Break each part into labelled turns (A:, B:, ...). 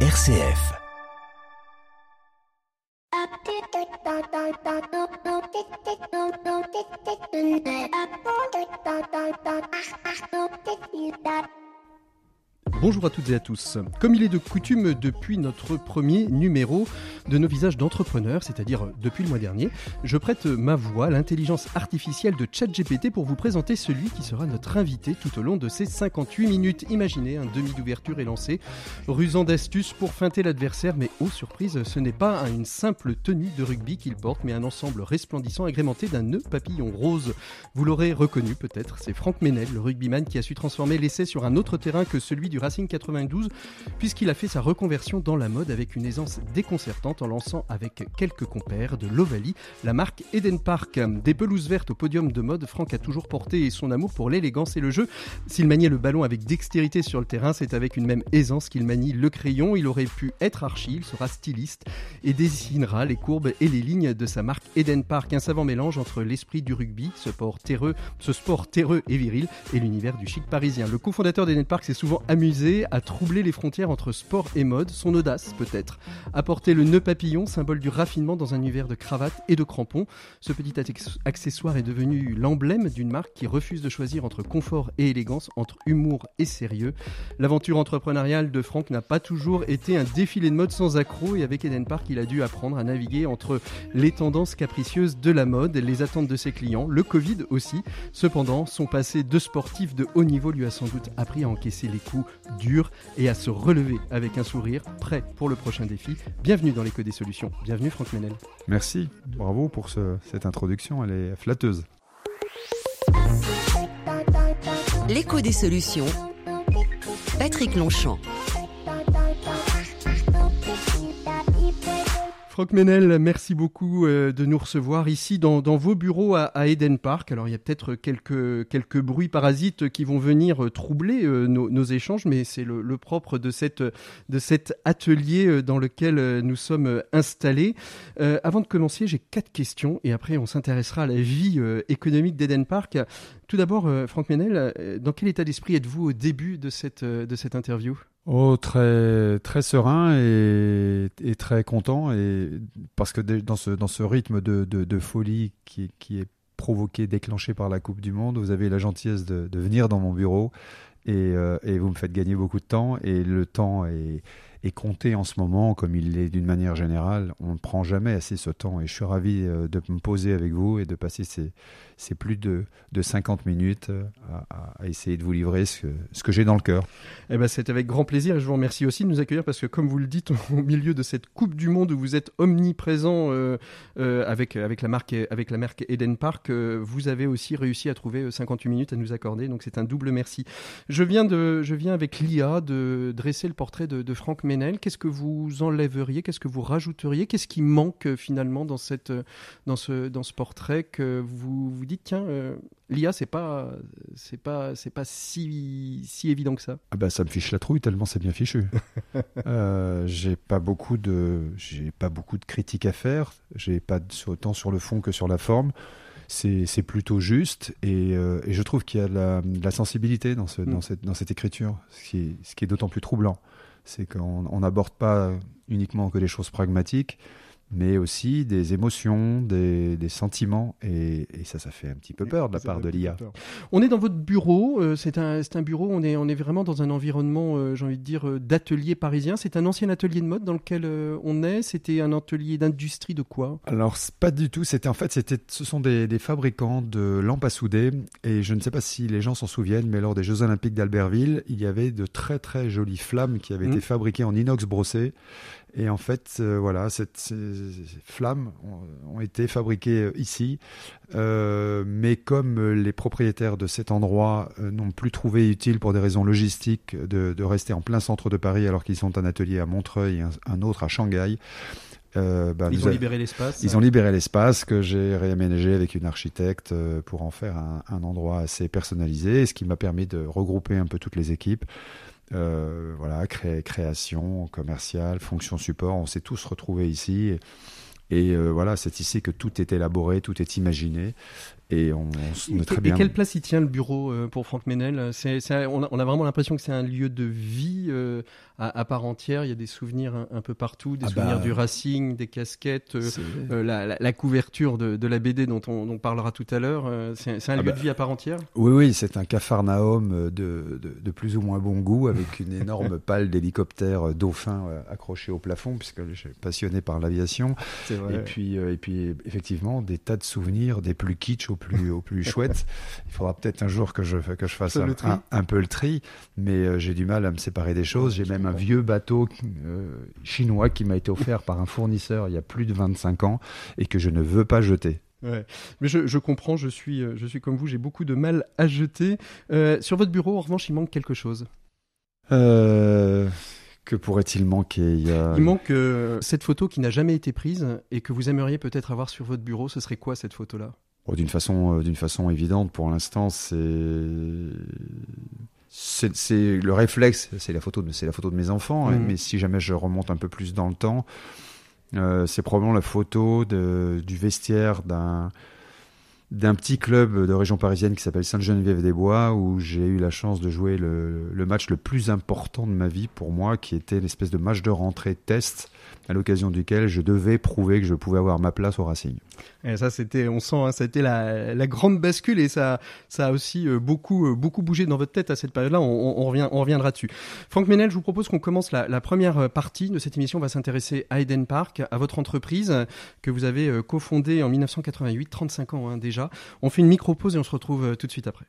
A: RCF. Bonjour à toutes et à tous. Comme il est de coutume depuis notre premier numéro de nos visages d'entrepreneurs, c'est-à-dire depuis le mois dernier, je prête ma voix à l'intelligence artificielle de ChatGPT pour vous présenter celui qui sera notre invité tout au long de ces 58 minutes. Imaginez, un demi d'ouverture est lancé, rusant d'astuces pour feinter l'adversaire, mais oh surprise, ce n'est pas une simple tenue de rugby qu'il porte, mais un ensemble resplendissant agrémenté d'un nœud papillon rose. Vous l'aurez reconnu peut-être, c'est Franck Menel, le rugbyman qui a su transformer l'essai sur un autre terrain que celui du Racing 92, puisqu'il a fait sa reconversion dans la mode avec une aisance déconcertante en lançant avec quelques compères de l'Ovalie la marque Eden Park. Des pelouses vertes au podium de mode, Franck a toujours porté son amour pour l'élégance et le jeu. S'il maniait le ballon avec dextérité sur le terrain, c'est avec une même aisance qu'il manie le crayon. Il aurait pu être archi, il sera styliste et dessinera les courbes et les lignes de sa marque Eden Park. Un savant mélange entre l'esprit du rugby, ce sport terreux, ce sport terreux et viril, et l'univers du chic parisien. Le cofondateur d'Eden Park s'est souvent amusé à troubler les frontières entre sport et mode, son audace peut-être. Apporter le nœud papillon, symbole du raffinement dans un univers de cravate et de crampons. Ce petit accessoire est devenu l'emblème d'une marque qui refuse de choisir entre confort et élégance, entre humour et sérieux. L'aventure entrepreneuriale de Franck n'a pas toujours été un défilé de mode sans accroc et avec Eden Park, il a dû apprendre à naviguer entre les tendances capricieuses de la mode, les attentes de ses clients, le Covid aussi. Cependant, son passé de sportif de haut niveau lui a sans doute appris à encaisser les coups dur et à se relever avec un sourire, prêt pour le prochain défi. Bienvenue dans l'écho des solutions. Bienvenue Franck Menel.
B: Merci, bravo pour cette introduction, elle est flatteuse.
C: L'écho des solutions. Patrick Longchamp.
A: Franck Menel, merci beaucoup euh, de nous recevoir ici dans, vos bureaux à, Eden Park. Alors il y a peut-être quelques, bruits parasites qui vont venir euh, troubler euh, nos, échanges, mais c'est le, propre de, cet atelier dans lequel nous sommes installés. avant de commencer, j'ai quatre questions et après on s'intéressera à la vie économique d'Eden Park. Tout d'abord, Franck Menel, dans quel état d'esprit êtes-vous au début de cette interview?
B: Oh, très, très serein et, très content. Et parce que dans ce, dans ce rythme de, folie qui, est provoqué, déclenché par la Coupe du Monde, vous avez la gentillesse de, venir dans mon bureau et, euh, et, vous me faites gagner beaucoup de temps. Et le temps est, est compté en ce moment, comme il l'est d'une manière générale. On ne prend jamais assez ce temps. Et je suis ravi euh, de me poser avec vous et de passer ces, c'est plus de, de 50 minutes euh, à, essayer de vous livrer ce que, ce que j'ai dans le cœur.
A: Eh ben, c'est avec grand plaisir et je vous remercie aussi de nous accueillir parce que, comme vous le dites, au milieu de cette Coupe du Monde où vous êtes omniprésent euh, euh, avec, avec, la marque, avec la marque Eden Park, vous avez aussi réussi à trouver 58 minutes à nous accorder. Donc, c'est un double merci. Je viens, de, je viens avec l'IA de dresser le portrait de, de Franck Menel. Qu'est-ce que vous enlèveriez? Qu'est-ce que vous rajouteriez? Qu'est-ce qui manque finalement dans, cette, dans, ce, dans ce portrait que vous dites tiens, euh, l'IA c'est pas c'est pas c'est pas si si évident que ça.
B: Ah bah ça me fiche la trouille tellement c'est bien fichu. euh, j'ai pas beaucoup de j'ai pas beaucoup de critiques à faire. J'ai pas autant sur le fond que sur la forme. C'est plutôt juste et, euh, et je trouve qu'il y a de la, sensibilité dans, ce, dans, mm. cette, dans cette écriture, ce qui est, ce qui est d'autant plus troublant. C'est qu'on n'aborde pas uniquement que les choses pragmatiques, mais aussi des émotions, des, des sentiments, et, et, ça, ça fait un petit peu peur de la part de l'IA.
A: On est dans votre bureau, euh, c'est un, un, bureau, on est, on est vraiment dans un environnement, euh, j'ai envie de dire, euh, d'atelier parisien. C'est un ancien atelier de mode dans lequel on est, c'était un atelier d'industrie de quoi?
B: Alors, pas du tout, c'était en fait, c'était, ce sont des, des, fabricants de lampes à souder, et je ne sais pas si les gens s'en souviennent, mais lors des Jeux Olympiques d'Albertville, il y avait de très très jolies flammes qui avaient mmh. été fabriquées en inox brossé, et en fait, euh, voilà, cette, ces flammes ont, été fabriquées euh, ici, euh, mais comme les propriétaires de cet endroit n'ont plus trouvé utile pour des raisons logistiques de, de, rester en plein centre de Paris alors qu'ils sont un atelier à Montreuil et un, autre à Shanghai,
A: euh, bah, ils ont libéré l'espace.
B: Ils ont libéré l'espace que j'ai réaménagé avec une architecte pour en faire un, un endroit assez personnalisé, ce qui m'a permis de regrouper un peu toutes les équipes. Euh, voilà, création commerciale, fonction support, on s'est tous retrouvés ici. Et euh, voilà, c'est ici que tout est élaboré, tout est imaginé. Et on, on est très bien.
A: Et quelle place il tient le bureau euh, pour Franck Ménel? On, a, on, a, vraiment l'impression que c'est un lieu de vie euh, à, à, part entière. Il y a des souvenirs un, un peu partout, des ah souvenirs bah, du Racing, des casquettes, euh, la, la, la, couverture de, de, la BD dont on, parlera tout à l'heure. C'est, un ah lieu bah, de vie à part entière?
B: Oui, oui, c'est un cafarnaum de, de, de, plus ou moins bon goût avec une énorme pale d'hélicoptère dauphin accrochée au plafond, puisque je suis passionné par l'aviation. Et puis, et puis, effectivement, des tas de souvenirs, des plus kitsch au plus, au plus chouette. Il faudra peut-être un jour que je, que je fasse un, un, un, peu le tri, mais euh, j'ai du mal à me séparer des choses. J'ai même un vieux bateau euh, chinois qui m'a été offert par un fournisseur il y a plus de 25 ans et que je ne veux pas jeter.
A: Ouais. Mais je, je, comprends, je suis, euh, je suis comme vous, j'ai beaucoup de mal à jeter. Euh, sur votre bureau, en revanche, il manque quelque chose.
B: Euh, que pourrait-il manquer? Il, a...
A: il, manque euh, cette photo qui n'a jamais été prise et que vous aimeriez peut-être avoir sur votre bureau. Ce serait quoi cette photo-là?
B: D'une façon, euh, d'une façon évidente, pour l'instant, c'est c'est le réflexe, c'est la photo de c'est la photo de mes enfants. Mmh. Mais si jamais je remonte un peu plus dans le temps, euh, c'est probablement la photo de, du vestiaire d'un d'un petit club de région parisienne qui s'appelle Sainte-Geneviève-des-Bois où j'ai eu la chance de jouer le, le, match le plus important de ma vie pour moi qui était l'espèce de match de rentrée test à l'occasion duquel je devais prouver que je pouvais avoir ma place au Racing.
A: Et ça, c'était, on sent, hein, ça a été la, la, grande bascule et ça, ça a aussi euh, beaucoup, euh, beaucoup bougé dans votre tête à cette période-là. On, on, revient, on reviendra dessus. Franck Ménel, je vous propose qu'on commence la, la, première partie de cette émission. On va s'intéresser à Eden Park, à votre entreprise que vous avez euh, cofondée en 1988, 35 ans hein, déjà. On fait une micro-pause et on se retrouve tout de suite après.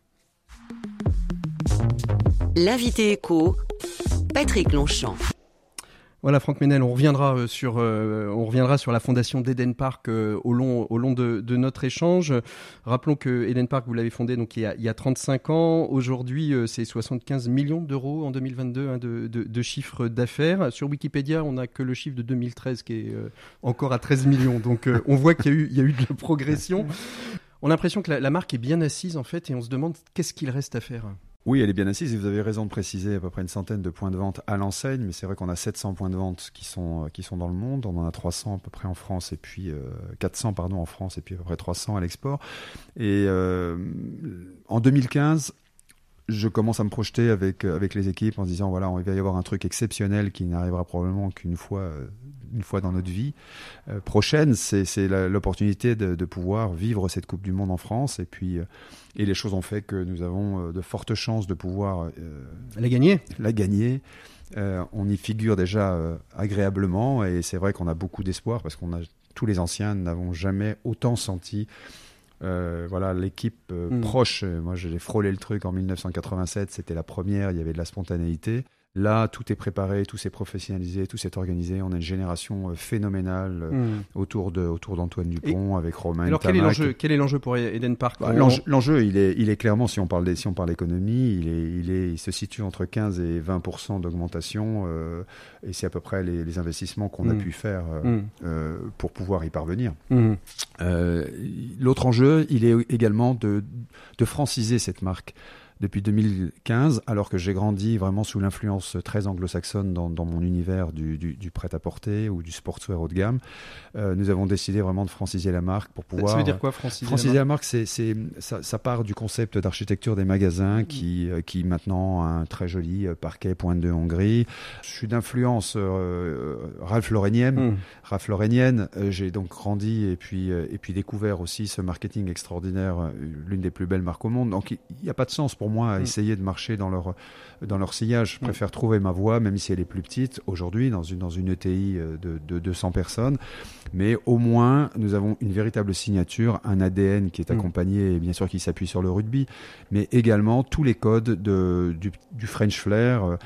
C: L'invité écho, Patrick Longchamp.
A: Voilà, Franck Ménel, on reviendra euh, sur, euh, on reviendra sur la fondation d'Eden Park euh, au long, au long de, de, notre échange. Rappelons que Eden Park, vous l'avez fondé donc il y a, il y a 35 ans. Aujourd'hui, euh, c'est 75 millions d'euros en 2022 hein, de, de, de, chiffre d'affaires. Sur Wikipédia, on n'a que le chiffre de 2013 qui est encore à 13 millions. Donc, on voit qu'il y a eu, il y a eu de la progression. On a l'impression que la, la marque est bien assise en fait, et on se demande qu'est-ce qu'il reste à faire.
B: Oui, elle est bien assise et vous avez raison de préciser à peu près une centaine de points de vente à l'enseigne, mais c'est vrai qu'on a 700 points de vente qui sont, qui sont dans le monde, on en a 300 à peu près en France et puis euh, 400 pardon en France et puis à peu près 300 à l'export. Et euh, en 2015, je commence à me projeter avec, avec les équipes en se disant voilà, il va y avoir un truc exceptionnel qui n'arrivera probablement qu'une fois, une fois dans notre vie euh, prochaine. C'est l'opportunité de, de, pouvoir vivre cette Coupe du Monde en France. Et puis, euh, et les choses ont fait que nous avons euh, de fortes chances de pouvoir
A: euh, la gagner.
B: La gagner. Euh, on y figure déjà euh, agréablement et c'est vrai qu'on a beaucoup d'espoir parce qu'on a tous les anciens n'avons jamais autant senti euh, voilà, l'équipe euh, mmh. proche, moi j'ai frôlé le truc en 1987, c'était la première, il y avait de la spontanéité. Là, tout est préparé, tout s'est professionnalisé, tout s'est organisé. On a une génération euh, phénoménale mmh. autour de autour d'Antoine Dupont et, avec Romain.
A: Alors quel est l'enjeu Quel est l'enjeu pour Eden Park
B: bah, L'enjeu, il est il est clairement si on parle des, si on parle d'économie, il est il est il se situe entre 15 et 20% d'augmentation euh, et c'est à peu près les, les investissements qu'on mmh. a pu faire euh, mmh. euh, pour pouvoir y parvenir. L'autre enjeu, il est également de de franciser cette marque depuis 2015, alors que j'ai grandi vraiment sous l'influence très anglo-saxonne dans, dans, mon univers du, du, du prêt-à-porter ou du sportswear haut de gamme. Euh, nous avons décidé vraiment de franciser la marque pour pouvoir.
A: Ça veut dire quoi, franciser,
B: franciser la marque, c'est, ça, ça, part du concept d'architecture des magasins qui, mmh. qui maintenant a un très joli euh, parquet pointe de Hongrie. Je suis d'influence euh, Ralph Laurénienne. Mmh. Ralph Laurénienne, euh, j'ai donc grandi et puis, et puis découvert aussi ce marketing extraordinaire, l'une des plus belles marques au monde. Donc il n'y a pas de sens pour pour moi à mmh. essayer de marcher dans leur, dans leur sillage. Je préfère mmh. trouver ma voie, même si elle est plus petite, aujourd'hui, dans une, dans une ETI de, de 200 personnes. Mais au moins, nous avons une véritable signature, un ADN qui est accompagné, et bien sûr, qui s'appuie sur le rugby, mais également tous les codes de, du, du French flair.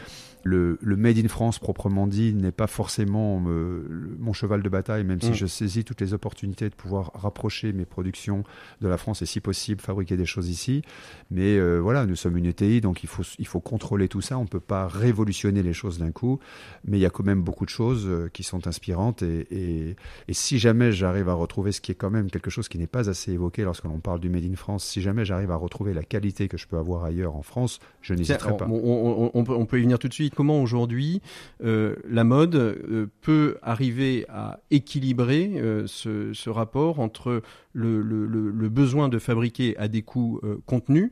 B: Euh, le, le, Made in France proprement dit n'est pas forcément me, mon cheval de bataille, même mmh. si je saisis toutes les opportunités de pouvoir rapprocher mes productions de la France et si possible fabriquer des choses ici. Mais euh, voilà, nous sommes une ETI, donc il faut, il faut contrôler tout ça. On ne peut pas révolutionner les choses d'un coup, mais il y a quand même beaucoup de choses euh, qui sont inspirantes. Et, et, et si jamais j'arrive à retrouver ce qui est quand même quelque chose qui n'est pas assez évoqué lorsque l'on parle du Made in France, si jamais j'arrive à retrouver la qualité que je peux avoir ailleurs en France, je n'hésiterai pas.
A: On, on, on, peut y venir tout de suite comment aujourd'hui la mode peut arriver à équilibrer ce, rapport entre le, besoin de fabriquer à des coûts contenus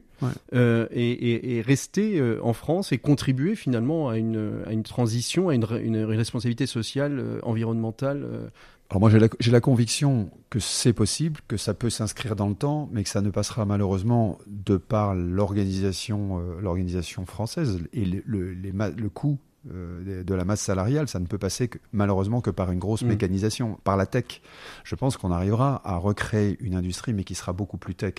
A: et, rester en France et contribuer finalement à une, à une transition, à une, une responsabilité sociale, environnementale
B: alors moi j'ai la, conviction que c'est possible, que ça peut s'inscrire dans le temps, mais que ça ne passera malheureusement de par l'organisation euh, l'organisation française et le, le, le coût euh, de la masse salariale, ça ne peut passer que, malheureusement que par une grosse mm. mécanisation, par la tech. Je pense qu'on arrivera à recréer une industrie, mais qui sera beaucoup plus tech.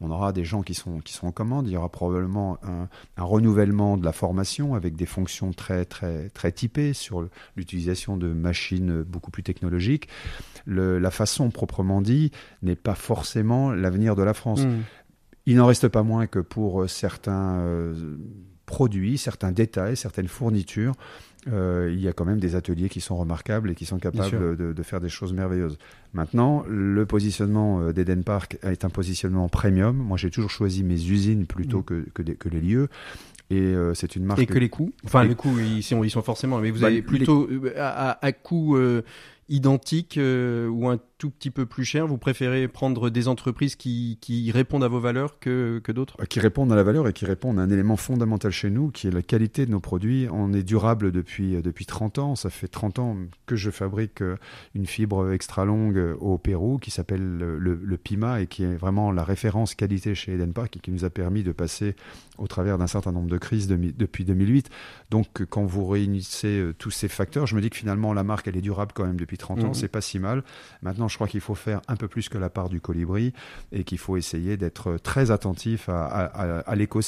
B: On aura des gens qui sont, qui sont en commande, il y aura probablement un, renouvellement de la formation avec des fonctions très, très, très typées sur l'utilisation de machines beaucoup plus technologiques. la façon proprement dit n'est pas forcément l'avenir de la France. Mm. Il n'en reste pas moins que pour certains... Euh, produits, certains détails, certaines fournitures, euh, il y a quand même des ateliers qui sont remarquables et qui sont capables de, faire des choses merveilleuses. Maintenant, le positionnement euh, d'Eden Park est un positionnement premium. Moi, j'ai toujours choisi mes usines plutôt mm. que, que, les lieux. Et euh, c'est une marque.
A: Et que les coûts Enfin, les coûts, ils sont, ils sont forcément. Mais vous bah, avez plutôt à, à, coût identique ou un tout petit peu plus cher? Vous préférez prendre des entreprises qui, qui répondent à vos valeurs que, que d'autres?
B: Qui répondent à la valeur et qui répondent à un élément fondamental chez nous, qui est la qualité de nos produits. On est durable depuis, depuis 30 ans. Ça fait 30 ans que je fabrique euh, une fibre extra longue euh, au Pérou qui s'appelle le, le, Pima et qui est vraiment la référence qualité chez Eden Park et qui nous a permis de passer au travers d'un certain nombre de crises depuis 2008. Donc quand vous réunissez euh, tous ces facteurs, je me dis que finalement la marque elle est durable quand même depuis 30 ans, mmh. c'est pas si mal. Maintenant je crois qu'il faut faire un peu plus que la part du colibri et qu'il faut essayer d'être très attentif à, à, l'éco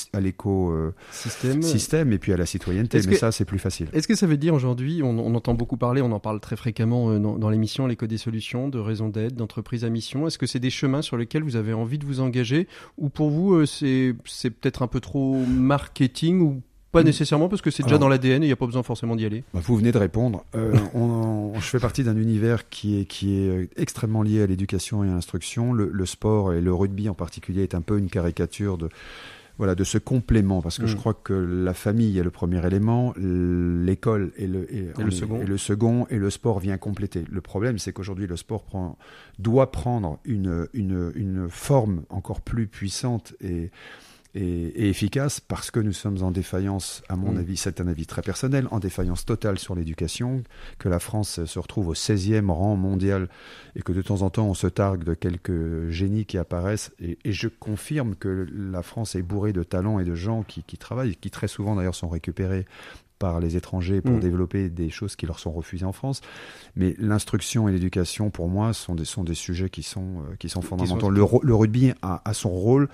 B: euh, système. et puis à la citoyenneté. Mais ça, c'est plus facile.
A: Est-ce que ça veut dire aujourd'hui, on, entend beaucoup parler, on en parle très fréquemment euh, dans, l'émission, l'éco des solutions, de raisons d'aide, d'entreprises à mission. Est-ce que c'est des chemins sur lesquels vous avez envie de vous engager ou pour vous, euh, c'est peut-être un peu trop marketing ou pas mm. nécessairement parce que c'est déjà dans l'ADN et il n'y a pas besoin forcément d'y aller.
B: Bah, vous venez de répondre. Euh, je fais partie d'un univers qui est, qui est euh, extrêmement lié à l'éducation et à l'instruction. Le, sport et le rugby en particulier est un peu une caricature de, voilà, de ce complément, parce que je mm. crois que la famille est le premier élément, l'école est le, le second. le second, et le sport vient compléter. Le problème, c'est qu'aujourd'hui, le sport prend, doit prendre une, une, une forme encore plus puissante et et, efficace parce que nous sommes en défaillance, à mon mm. avis, c'est un avis très personnel, en défaillance totale sur l'éducation, que la France se retrouve au 16e rang mondial et que de temps en temps on se targue de quelques génies qui apparaissent. Et, je confirme que la France est bourrée de talents et de gens qui, travaillent, qui très souvent d'ailleurs sont récupérés par les étrangers pour mm. développer des choses qui leur sont refusées en France. Mais l'instruction et l'éducation, pour moi, sont des, sont des sujets qui sont, euh, qui sont fondamentaux. Le, le, rugby a, a son rôle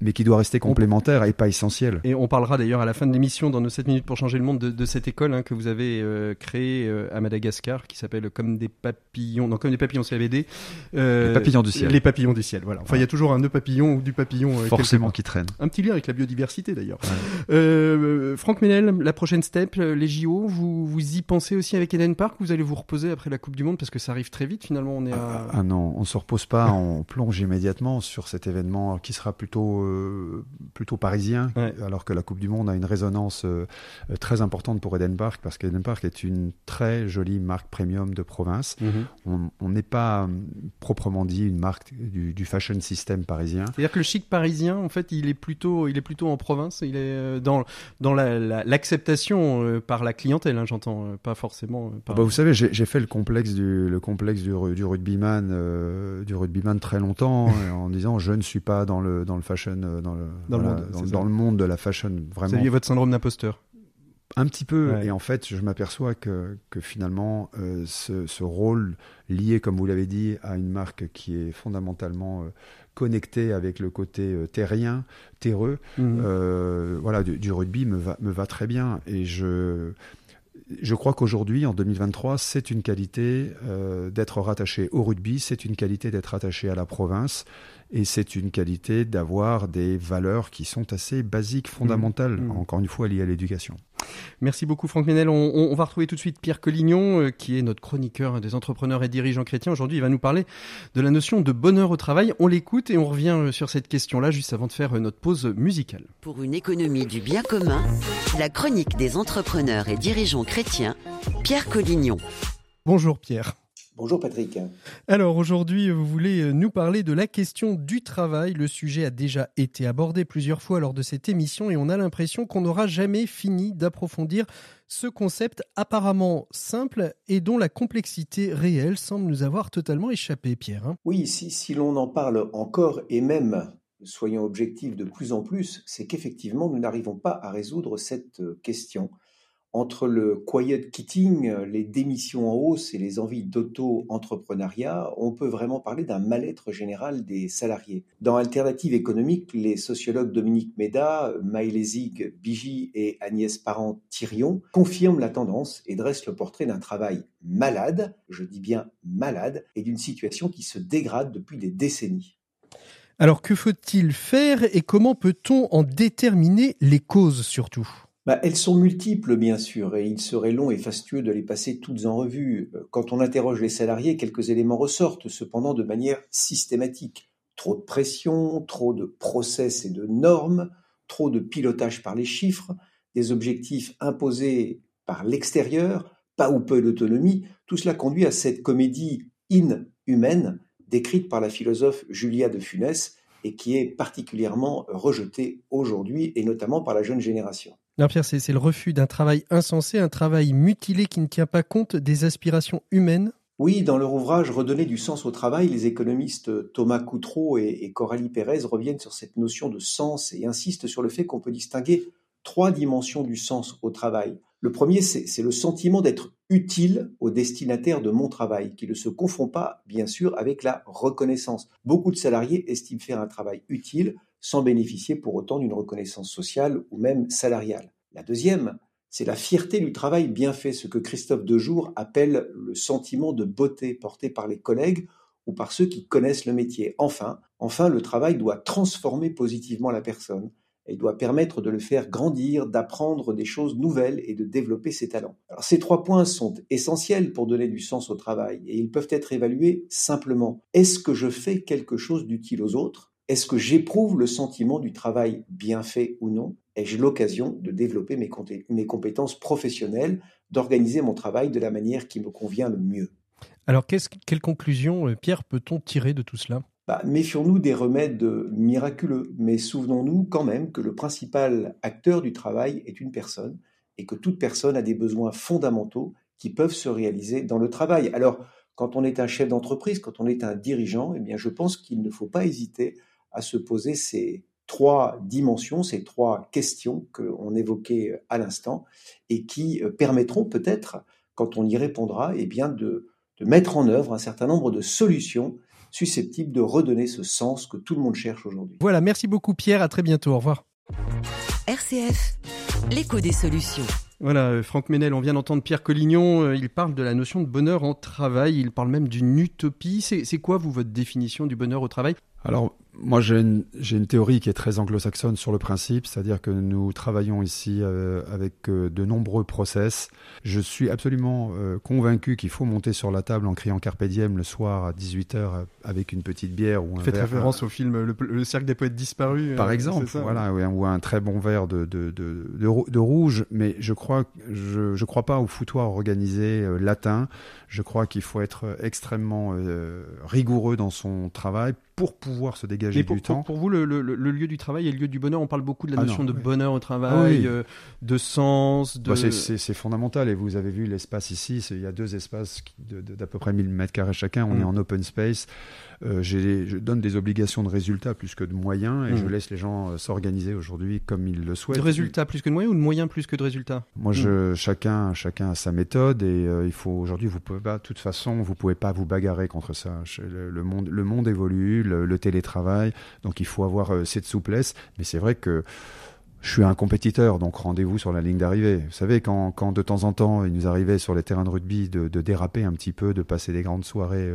B: mais qui doit rester complémentaire et pas essentiel.
A: Et on parlera d'ailleurs à la fin de l'émission, dans nos 7 minutes pour changer le monde, de, cette école hein, que vous avez euh, créée euh, à Madagascar, qui s'appelle Comme des papillons, non, Comme des papillons CAVD.
B: Euh, les papillons du ciel.
A: Les papillons du ciel, voilà. Enfin, il y a toujours un nœud papillon ou du papillon.
B: Forcément qui traîne.
A: Un petit lien avec la biodiversité d'ailleurs. Franck Ménel, la prochaine step, les JO, vous, vous y pensez aussi avec Eden Park Vous allez vous reposer après la Coupe du Monde parce que ça arrive très vite finalement. On est
B: à... ah, non, on se repose pas, on plonge immédiatement sur cet événement qui sera plutôt euh, plutôt, parisien, alors que la Coupe du Monde a une résonance euh, très importante pour Eden Park, parce qu'Eden Park est une très jolie marque premium de province. Mhm. On n'est pas proprement dit une marque du, fashion system parisien.
A: C'est-à-dire que le chic parisien, en fait, il est plutôt, il est plutôt en province, il est euh, dans, dans l'acceptation par la clientèle, hein, j'entends, pas forcément.
B: Ah bah, vous savez, j'ai fait le complexe du, le complexe du, du rugbyman, du rugbyman très longtemps, en disant je ne suis pas dans le, dans le fashion euh, dans le, dans, le monde, dans, le monde de la fashion. Vraiment.
A: Vous votre syndrome d'imposteur
B: un petit peu. Et en fait, je m'aperçois que, que finalement, euh, ce, ce, rôle lié, comme vous l'avez dit, à une marque qui est fondamentalement euh, connectée avec le côté terrien, terreux, mhm. voilà, du, du, rugby me va, me va très bien. Et je, je crois qu'aujourd'hui, en 2023, c'est une qualité d'être rattaché au rugby, c'est une qualité d'être rattaché à la province, et c'est une qualité d'avoir des valeurs qui sont assez basiques, fondamentales, mmh. Mmh. encore une fois liées à l'éducation.
A: Merci beaucoup Franck Ménel. On, va retrouver tout de suite Pierre Collignon, euh, qui est notre chroniqueur des entrepreneurs et dirigeants chrétiens. Aujourd'hui, il va nous parler de la notion de bonheur au travail. On l'écoute et on revient euh, sur cette question-là juste avant de faire euh, notre pause musicale.
C: Pour une économie du bien commun, la chronique des entrepreneurs et dirigeants chrétiens, Pierre Collignon.
A: Bonjour Pierre.
D: Bonjour Patrick.
A: Alors aujourd'hui, vous voulez nous parler de la question du travail. Le sujet a déjà été abordé plusieurs fois lors de cette émission et on a l'impression qu'on n'aura jamais fini d'approfondir ce concept apparemment simple et dont la complexité réelle semble nous avoir totalement échappé, Pierre. Hein.
D: oui, si, si l'on en parle encore et même soyons objectifs de plus en plus, c'est qu'effectivement nous n'arrivons pas à résoudre cette question entre le quiet quitting, les démissions en hausse et les envies d'auto-entrepreneuriat, on peut vraiment parler d'un mal-être général des salariés. Dans Alternative économique, les sociologues Dominique Méda, Maëlé Zig, Bigy et Agnès Parent-Thirion confirment la tendance et dressent le portrait d'un travail malade, je dis bien malade, et d'une situation qui se dégrade depuis des décennies.
A: Alors que faut-il faire et comment peut-on en déterminer les causes surtout?
D: Bah, elles sont multiples, bien sûr, et il serait long et fastueux de les passer toutes en revue. Quand on interroge les salariés, quelques éléments ressortent, cependant de manière systématique. Trop de pression, trop de process et de normes, trop de pilotage par les chiffres, des objectifs imposés par l'extérieur, pas ou peu d'autonomie, tout cela conduit à cette comédie inhumaine décrite par la philosophe Julia de Funès et qui est particulièrement rejetée aujourd'hui et notamment par la jeune génération.
A: Pierre, c'est le refus d'un travail insensé, un travail mutilé qui ne tient pas compte des aspirations humaines
D: oui, dans leur ouvrage Redonner du sens au travail, les économistes Thomas Coutreau et, Coralie Pérez reviennent sur cette notion de sens et insistent sur le fait qu'on peut distinguer trois dimensions du sens au travail. Le premier, c'est le sentiment d'être utile au destinataire de mon travail, qui ne se confond pas, bien sûr, avec la reconnaissance. Beaucoup de salariés estiment faire un travail utile, sans bénéficier pour autant d'une reconnaissance sociale ou même salariale. La deuxième, c'est la fierté du travail bien fait, ce que Christophe Dejour appelle le sentiment de beauté porté par les collègues ou par ceux qui connaissent le métier. Enfin, enfin, le travail doit transformer positivement la personne. Il doit permettre de le faire grandir, d'apprendre des choses nouvelles et de développer ses talents. Ces trois points sont essentiels pour donner du sens au travail et ils peuvent être évalués simplement. Est-ce que je fais quelque chose d'utile aux autres? Est-ce que j'éprouve le sentiment du travail bien fait ou non? Ai-je l'occasion de développer mes, compétences professionnelles, d'organiser mon travail de la manière qui me convient le mieux?
A: Alors, quelle conclusion, euh, Pierre, peut-on tirer de tout cela?
D: Bah, Méfions-nous des remèdes miraculeux, mais souvenons-nous quand même que le principal acteur du travail est une personne et que toute personne a des besoins fondamentaux qui peuvent se réaliser dans le travail. Alors, quand on est un chef d'entreprise, quand on est un dirigeant, eh bien, je pense qu'il ne faut pas hésiter à se poser ces trois dimensions, ces trois questions qu'on évoquait à l'instant et qui euh, permettront peut-être, quand on y répondra, eh bien de, de mettre en œuvre un certain nombre de solutions susceptibles de redonner ce sens que tout le monde cherche aujourd'hui.
A: Voilà, merci beaucoup Pierre, à très bientôt, au revoir.
C: RCF, l'écho des solutions.
A: Voilà, euh, Franck Ménel, on vient d'entendre Pierre Collignon, euh, il parle de la notion de bonheur en travail, il parle même d'une utopie. C'est quoi, vous, votre définition du bonheur au travail?
B: Alors, moi, j'ai une, une, théorie qui est très anglo-saxonne sur le principe, c'est-à-dire que nous travaillons ici euh, avec euh, de nombreux process. Je suis absolument euh, convaincu qu'il faut monter sur la table en criant Carpe Diem le soir à 18h avec une petite bière ou un
A: Faites
B: verre,
A: référence au film le, cercle des poètes disparus.
B: Par exemple, voilà, ou un très bon verre de, de, de, de, rouge. Mais je crois, je, je crois pas au foutoir organisé latin. Je crois qu'il faut être extrêmement rigoureux dans son travail pour pouvoir se dégager
A: pour,
B: du temps.
A: Pour vous, le, lieu du travail et le lieu du bonheur, on parle beaucoup de la ah notion de bonheur au travail, euh, de sens. De...
B: Bah, c'est fondamental. Et vous avez vu l'espace ici, il y a deux espaces d'à peu près 1000 mètres carrés chacun. On est mm. en open space. Euh, je donne des obligations de résultats plus que de moyens et je mm. laisse les gens euh, s'organiser aujourd'hui comme ils le souhaitent.
A: De résultats plus que de moyens ou de moyens plus que de résultats?
B: Moi, je, mm. chacun, chacun a sa méthode et il faut aujourd'hui, vous pouvez pas, de toute façon, vous pouvez pas vous bagarrer contre ça. Le, monde, le monde évolue, le télétravail. Donc il faut avoir euh, cette souplesse. Mais c'est vrai que je suis un compétiteur, donc rendez-vous sur la ligne d'arrivée. Vous savez, quand, quand, de temps en temps, il nous arrivait sur les terrains de rugby de, déraper un petit peu, de passer des grandes soirées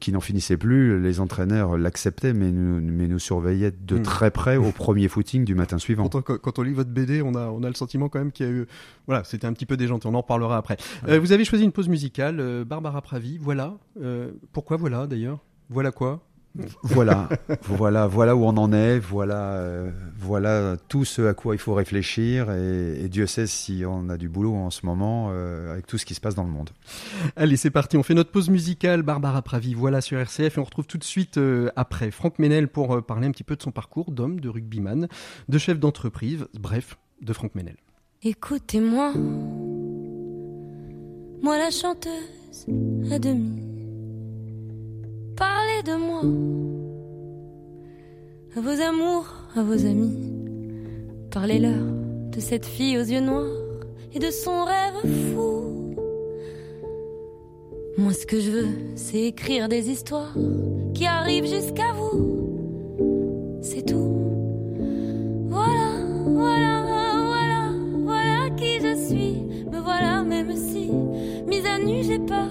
B: qui n'en finissait plus. Les entraîneurs l'acceptaient, mais nous, mais nous surveillaient de hmm. très près au premier footing du matin suivant.
A: Quand on, lit votre BD, on a, on a le sentiment quand même qu'il y a eu. Voilà, c'était un petit peu déjanté. On en reparlera après. Euh, vous avez choisi une pause musicale, euh, Barbara Pravi. Voilà. Euh, pourquoi voilà d'ailleurs? Voilà quoi?
B: Voilà, voilà, voilà où on en est, voilà, euh, voilà tout ce à quoi il faut réfléchir et, Dieu sait si on a du boulot en ce moment euh, avec tout ce qui se passe dans le monde.
A: Allez, c'est parti, on fait notre pause musicale. Barbara Pravi, voilà sur RCF et on retrouve tout de suite euh, après Franck Ménel pour parler un petit peu de son parcours d'homme, de rugbyman, de chef d'entreprise, bref, de Franck Ménel.
E: Écoutez-moi, moi la chanteuse à demi Parlez de moi, à vos amours, à vos amis. Parlez-leur de cette fille aux yeux noirs et de son rêve fou. Moi, ce que je veux, c'est écrire des histoires qui arrivent jusqu'à vous. C'est tout. Voilà, voilà, voilà, voilà qui je suis. Me voilà, même si, mise à nu, j'ai peur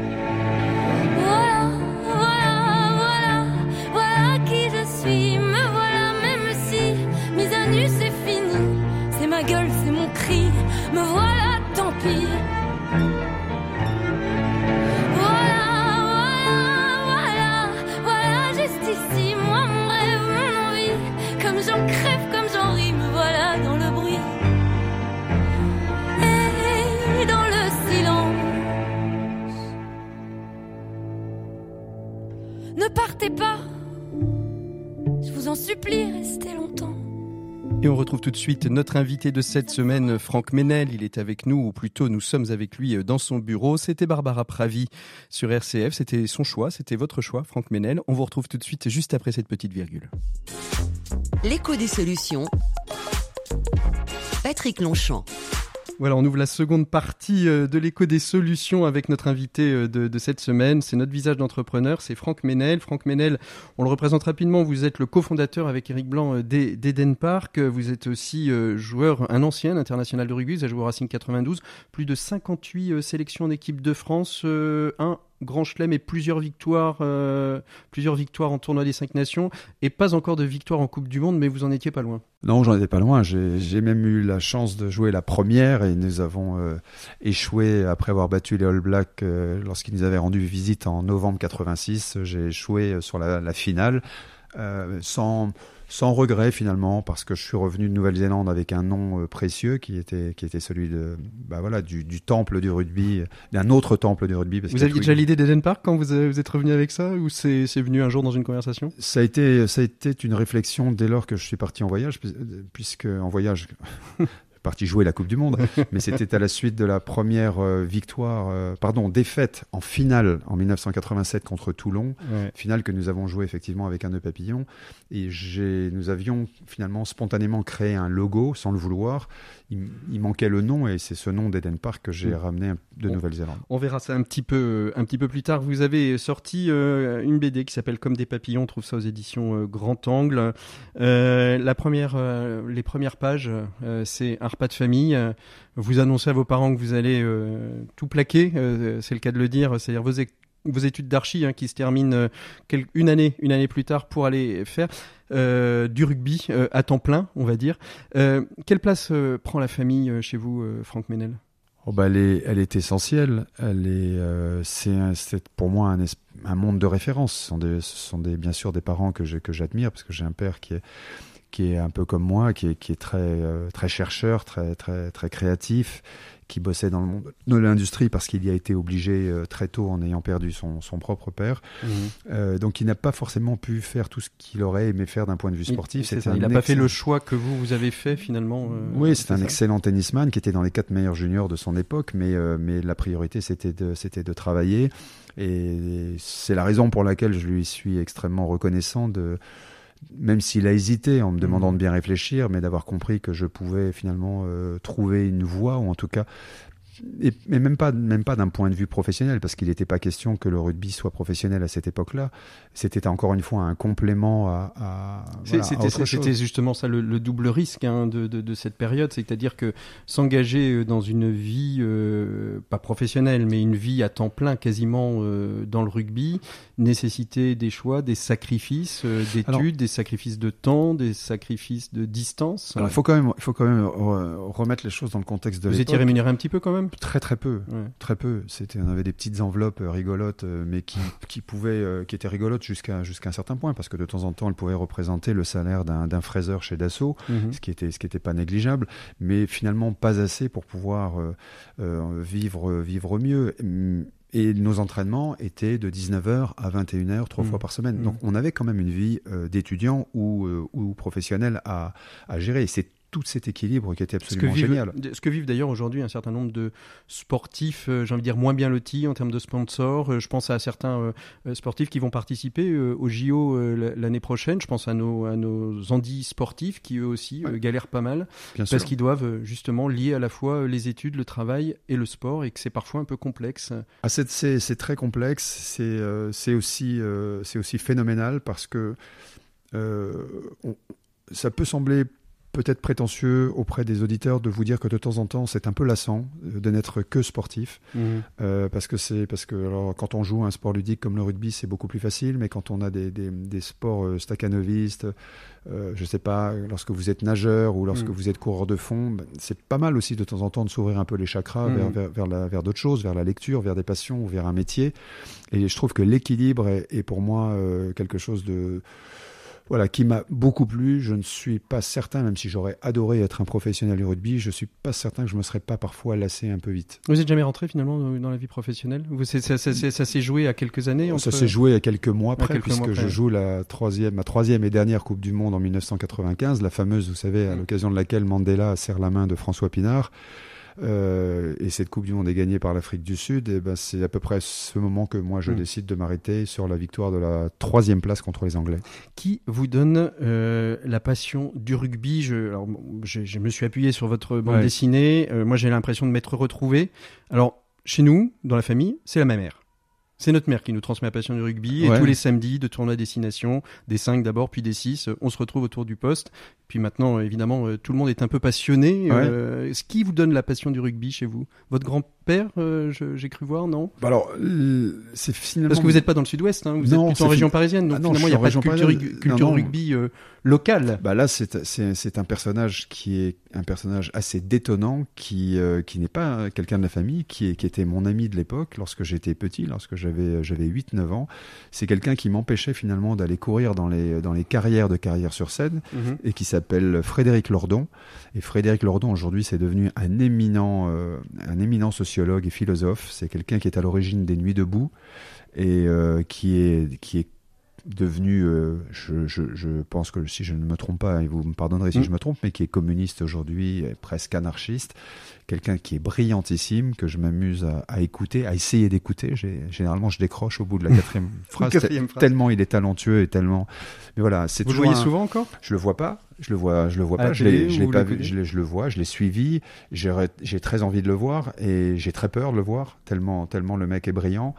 E: ma gueule, c'est mon cri. Me voilà, tant pis. Voilà, voilà, voilà, voilà, juste ici. Moi, mon rêve, mon envie. Comme j'en crève, comme j'en ris. Me voilà dans le bruit. Et dans le silence. Ne partez pas. Je vous en supplie, restez.
A: Et on retrouve tout de suite notre invité de cette semaine, Franck Ménel. Il est avec nous, ou plutôt nous sommes avec lui euh, dans son bureau. C'était Barbara Pravi sur RCF. C'était son choix, c'était votre choix, Franck Ménel. On vous retrouve tout de suite juste après cette petite virgule.
C: L'écho des solutions. Patrick Longchamp.
A: Voilà, on ouvre la seconde partie euh, de l'écho des solutions avec notre invité euh, de, cette semaine. C'est notre visage d'entrepreneur, c'est Franck Ménel. Franck Ménel, on le représente rapidement. Vous êtes le cofondateur avec Eric Blanc euh, d'Eden Park. Vous êtes aussi joueur, un ancien international de rugby. Vous avez joué au Racing 92. Plus de 58 sélections en équipe de France. Un Grand Chelem et plusieurs victoires, euh, plusieurs victoires en tournoi des cinq nations et pas encore de victoire en Coupe du Monde, mais vous en étiez pas loin.
B: Non, j'en étais pas loin. J'ai même eu la chance de jouer la première et nous avons euh, échoué après avoir battu les All Blacks euh, lorsqu'ils nous avaient rendu visite en novembre 86. J'ai échoué sur la, la finale sans sans regret finalement parce que je suis revenu de Nouvelle-Zélande avec un nom euh, précieux qui était qui était celui de bah voilà du, du temple du rugby d'un autre temple du rugby
A: vous aviez déjà l'idée d'Eden Park quand vous, vous êtes revenu avec ça ou c'est venu un jour dans une conversation?
B: Ça a été ça a été une réflexion dès lors que je suis parti en voyage puisque en voyage parti jouer la Coupe du Monde, mais c'était à la suite de la première euh, victoire, euh, pardon, défaite en finale en 1987 contre Toulon, finale que nous avons joué effectivement avec un nœud papillon, et nous avions finalement spontanément créé un logo sans le vouloir. Il, manquait le nom et c'est ce nom d'Eden Park que j'ai mm. ramené de Nouvelle-Zélande.
A: On verra ça un petit peu, un petit peu plus tard. Vous avez sorti euh, une BD qui s'appelle Comme des papillons. On trouve ça aux éditions Grand Angle. la première, les premières pages, c'est un repas de famille. Euh, vous annoncez à vos parents que vous allez euh, tout plaquer, euh, c'est le cas de le dire, c'est-à-dire vos, vos études d'archi hein, qui se terminent une année, une année plus tard pour aller faire du rugby à temps plein, on va dire. quelle place prend la famille chez vous, Franck Ménel
B: oh bah elle, est, elle est essentielle. Elle est, c'est pour moi un, monde de référence. Ce sont, des, sont des, bien sûr des parents que j'admire parce que j'ai un père qui est qui est un peu comme moi, qui est, qui est très, euh, très chercheur, très, très, très créatif, qui bossait dans le monde de l'industrie parce qu'il y a été obligé euh, très tôt en ayant perdu son, son propre père.
A: Mhm.
B: Euh, donc il n'a pas forcément pu faire tout ce qu'il aurait aimé faire d'un point de vue sportif.
A: Il n'a pas fait
B: excellent-
A: le choix que vous, vous avez fait finalement. euh,
B: Oui, c'est un
A: ça
B: excellent tennisman qui était dans les quatre meilleurs juniors de son époque, mais, euh, mais la priorité c'était de, c'était de travailler. Et c'est la raison pour laquelle je lui suis extrêmement reconnaissant de, même s'il a hésité en me demandant
A: Mhm.
B: de bien réfléchir, mais d'avoir compris que je pouvais finalement euh, trouver une voie, ou en tout cas, et, même pas, même pas d'un point de vue professionnel, parce qu'il n'était pas question que le rugby soit professionnel à cette époque-là. C'était encore une fois un complément à, à, voilà,
A: C'était justement ça le, le double risque hein, de, de, de cette période, c'est-à-dire que s'engager euh, dans une vie euh, pas professionnelle, mais une vie à temps plein quasiment euh, dans le rugby, nécessitait des choix, des sacrifices euh, d'études, des sacrifices de temps, des sacrifices de distance.
B: Il faut quand même, il faut quand même remettre les choses dans le contexte de
A: Vous étiez rémunéré un petit peu quand même?
B: Très très peu,
A: Ouais.
B: très peu. C'était, on avait des petites enveloppes euh, rigolotes, euh, mais qui, qui pouvaient, euh, qui étaient rigolotes jusqu'à jusqu'à un certain point, parce que de temps en temps, elles pouvaient représenter le salaire d'un, d'un fraiseur chez Dassault,
A: Mhm.
B: ce qui était ce qui était pas négligeable, mais finalement pas assez pour pouvoir euh, euh, vivre vivre mieux. Hum, Et nos entraînements étaient de 19h à 21h, trois
A: Mhm.
B: fois par semaine.
A: Mhm.
B: Donc on avait quand même une vie euh, d'étudiant ou, euh, ou professionnel à, à gérer. C'est tout cet équilibre qui était
A: Ce
B: absolument
A: vivent,
B: génial.
A: ce que vivent d'ailleurs aujourd'hui un certain nombre de sportifs, euh, j'ai envie de dire moins bien lotis en termes de sponsors. Euh, je pense à certains euh, sportifs qui vont participer au JO l'année prochaine. Je pense à nos, à nos Andy sportifs qui eux aussi
B: Ouais.
A: galèrent pas mal
B: Bien
A: parce qu'ils doivent justement lier à la fois les études, le travail et le sport et que c'est parfois un peu complexe.
B: Ah, c'est, très complexe, c'est, c'est, aussi, c'est aussi phénoménal parce que on- ça peut sembler peut-être prétentieux auprès des auditeurs de vous dire que de temps en temps c'est un peu lassant euh, de n'être que sportif. Euh, parce que c'est parce que alors, quand on joue un sport ludique comme le rugby c'est beaucoup plus facile mais quand on a des, des, des sports euh, staccanovistes euh, je sais pas lorsque vous êtes nageur ou lorsque
A: Mm.
B: vous êtes coureur de fond ben, c'est pas mal aussi de temps en temps de s'ouvrir un peu les chakras vers, vers, vers, la- vers d'autres choses vers la lecture vers des passions ou vers un métier. Et je trouve que l'équilibre est, est pour moi euh, quelque chose de voilà, qui m'a beaucoup plu. Je ne suis pas certain, même si j'aurais adoré être un professionnel du rugby, je suis pas certain que je me serais pas parfois lassé un peu vite.
A: Vous êtes jamais rentré finalement dans la vie professionnelle? Vous, ça, ça- ça- ça s'est joué à quelques années
B: Ça s'est joué à quelques mois
A: À
B: près,
A: quelques mois
B: puisque
A: près.
B: je joue la troisième, ma troisième et dernière Coupe du Monde en 1995, la fameuse, vous savez, à
A: Mm.
B: l'occasion de laquelle Mandela serre la main de François Pinard. Euh, et cette Coupe du Monde est gagnée par l'Afrique du Sud. Et ben, c'est à peu près ce moment que moi je
A: Mm.
B: décide de m'arrêter sur la victoire de la troisième place contre les Anglais.
A: qui vous donne euh, la passion du rugby? Je, alors, je, je me suis appuyé sur votre bande
B: Ouais.
A: dessinée. Euh, moi, j'ai l'impression de m'être retrouvé. Alors, chez nous, dans la famille, c'est la même mère. C'est notre mère qui nous transmet la passion du rugby. Et tous les samedis, de tournoi à destination, des 5 d'abord, puis des 6, on se retrouve autour du poste. Puis maintenant, euh, évidemment, euh, tout le monde est un peu passionné.
B: Ouais.
A: Euh, ce qui vous donne la passion du rugby chez vous? Votre grand-père, euh, j'ai cru voir, non?
B: Bah alors, euh, c'est finalement.
A: Parce que vous n'êtes pas dans le sud-ouest, hein, vous
B: Non,
A: êtes plutôt en région
B: fin-
A: parisienne. Donc
B: Ah non,
A: finalement, il n'y a pas de
B: région
A: culture,
B: parisienne.
A: culture
B: Non,
A: rugby euh, locale.
B: Bah là, c'est un personnage qui est un personnage assez détonnant, qui, euh, qui n'est pas quelqu'un de la famille, qui, est, qui était mon ami de l'époque lorsque j'étais petit, lorsque j'avais j'avais 8-9 ans. C'est quelqu'un qui m'empêchait finalement d'aller courir dans les, dans les carrières de carrière sur scène
A: Mhm.
B: et qui s'appelle Frédéric Lordon. Et Frédéric Lordon, aujourd'hui, c'est devenu un éminent, un éminent sociologue et philosophe. C'est quelqu'un qui est à l'origine des Nuits debout et euh, qui est, qui est devenu, euh, je, je, je pense que si je ne me trompe pas, et vous me pardonnerez si
A: Mm.
B: je me trompe, mais qui est communiste aujourd'hui, presque anarchiste, quelqu'un qui est brillantissime, que je m'amuse à, à écouter, à essayer d'écouter. Généralement, je décroche au bout de la quatrième phrase,
A: Quatrième phrase.
B: tellement il est talentueux et tellement. Mais voilà, c'est
A: Vous le voyez
B: un-
A: souvent encore?
B: Je le vois pas. Je le vois, je le vois
A: À
B: pas. Je l'ai, je l'ai
A: ou
B: pas vu. Je, le vois. Je l'ai suivi. J'ai, très envie de le voir et j'ai très peur de le voir tellement, tellement le mec est brillant.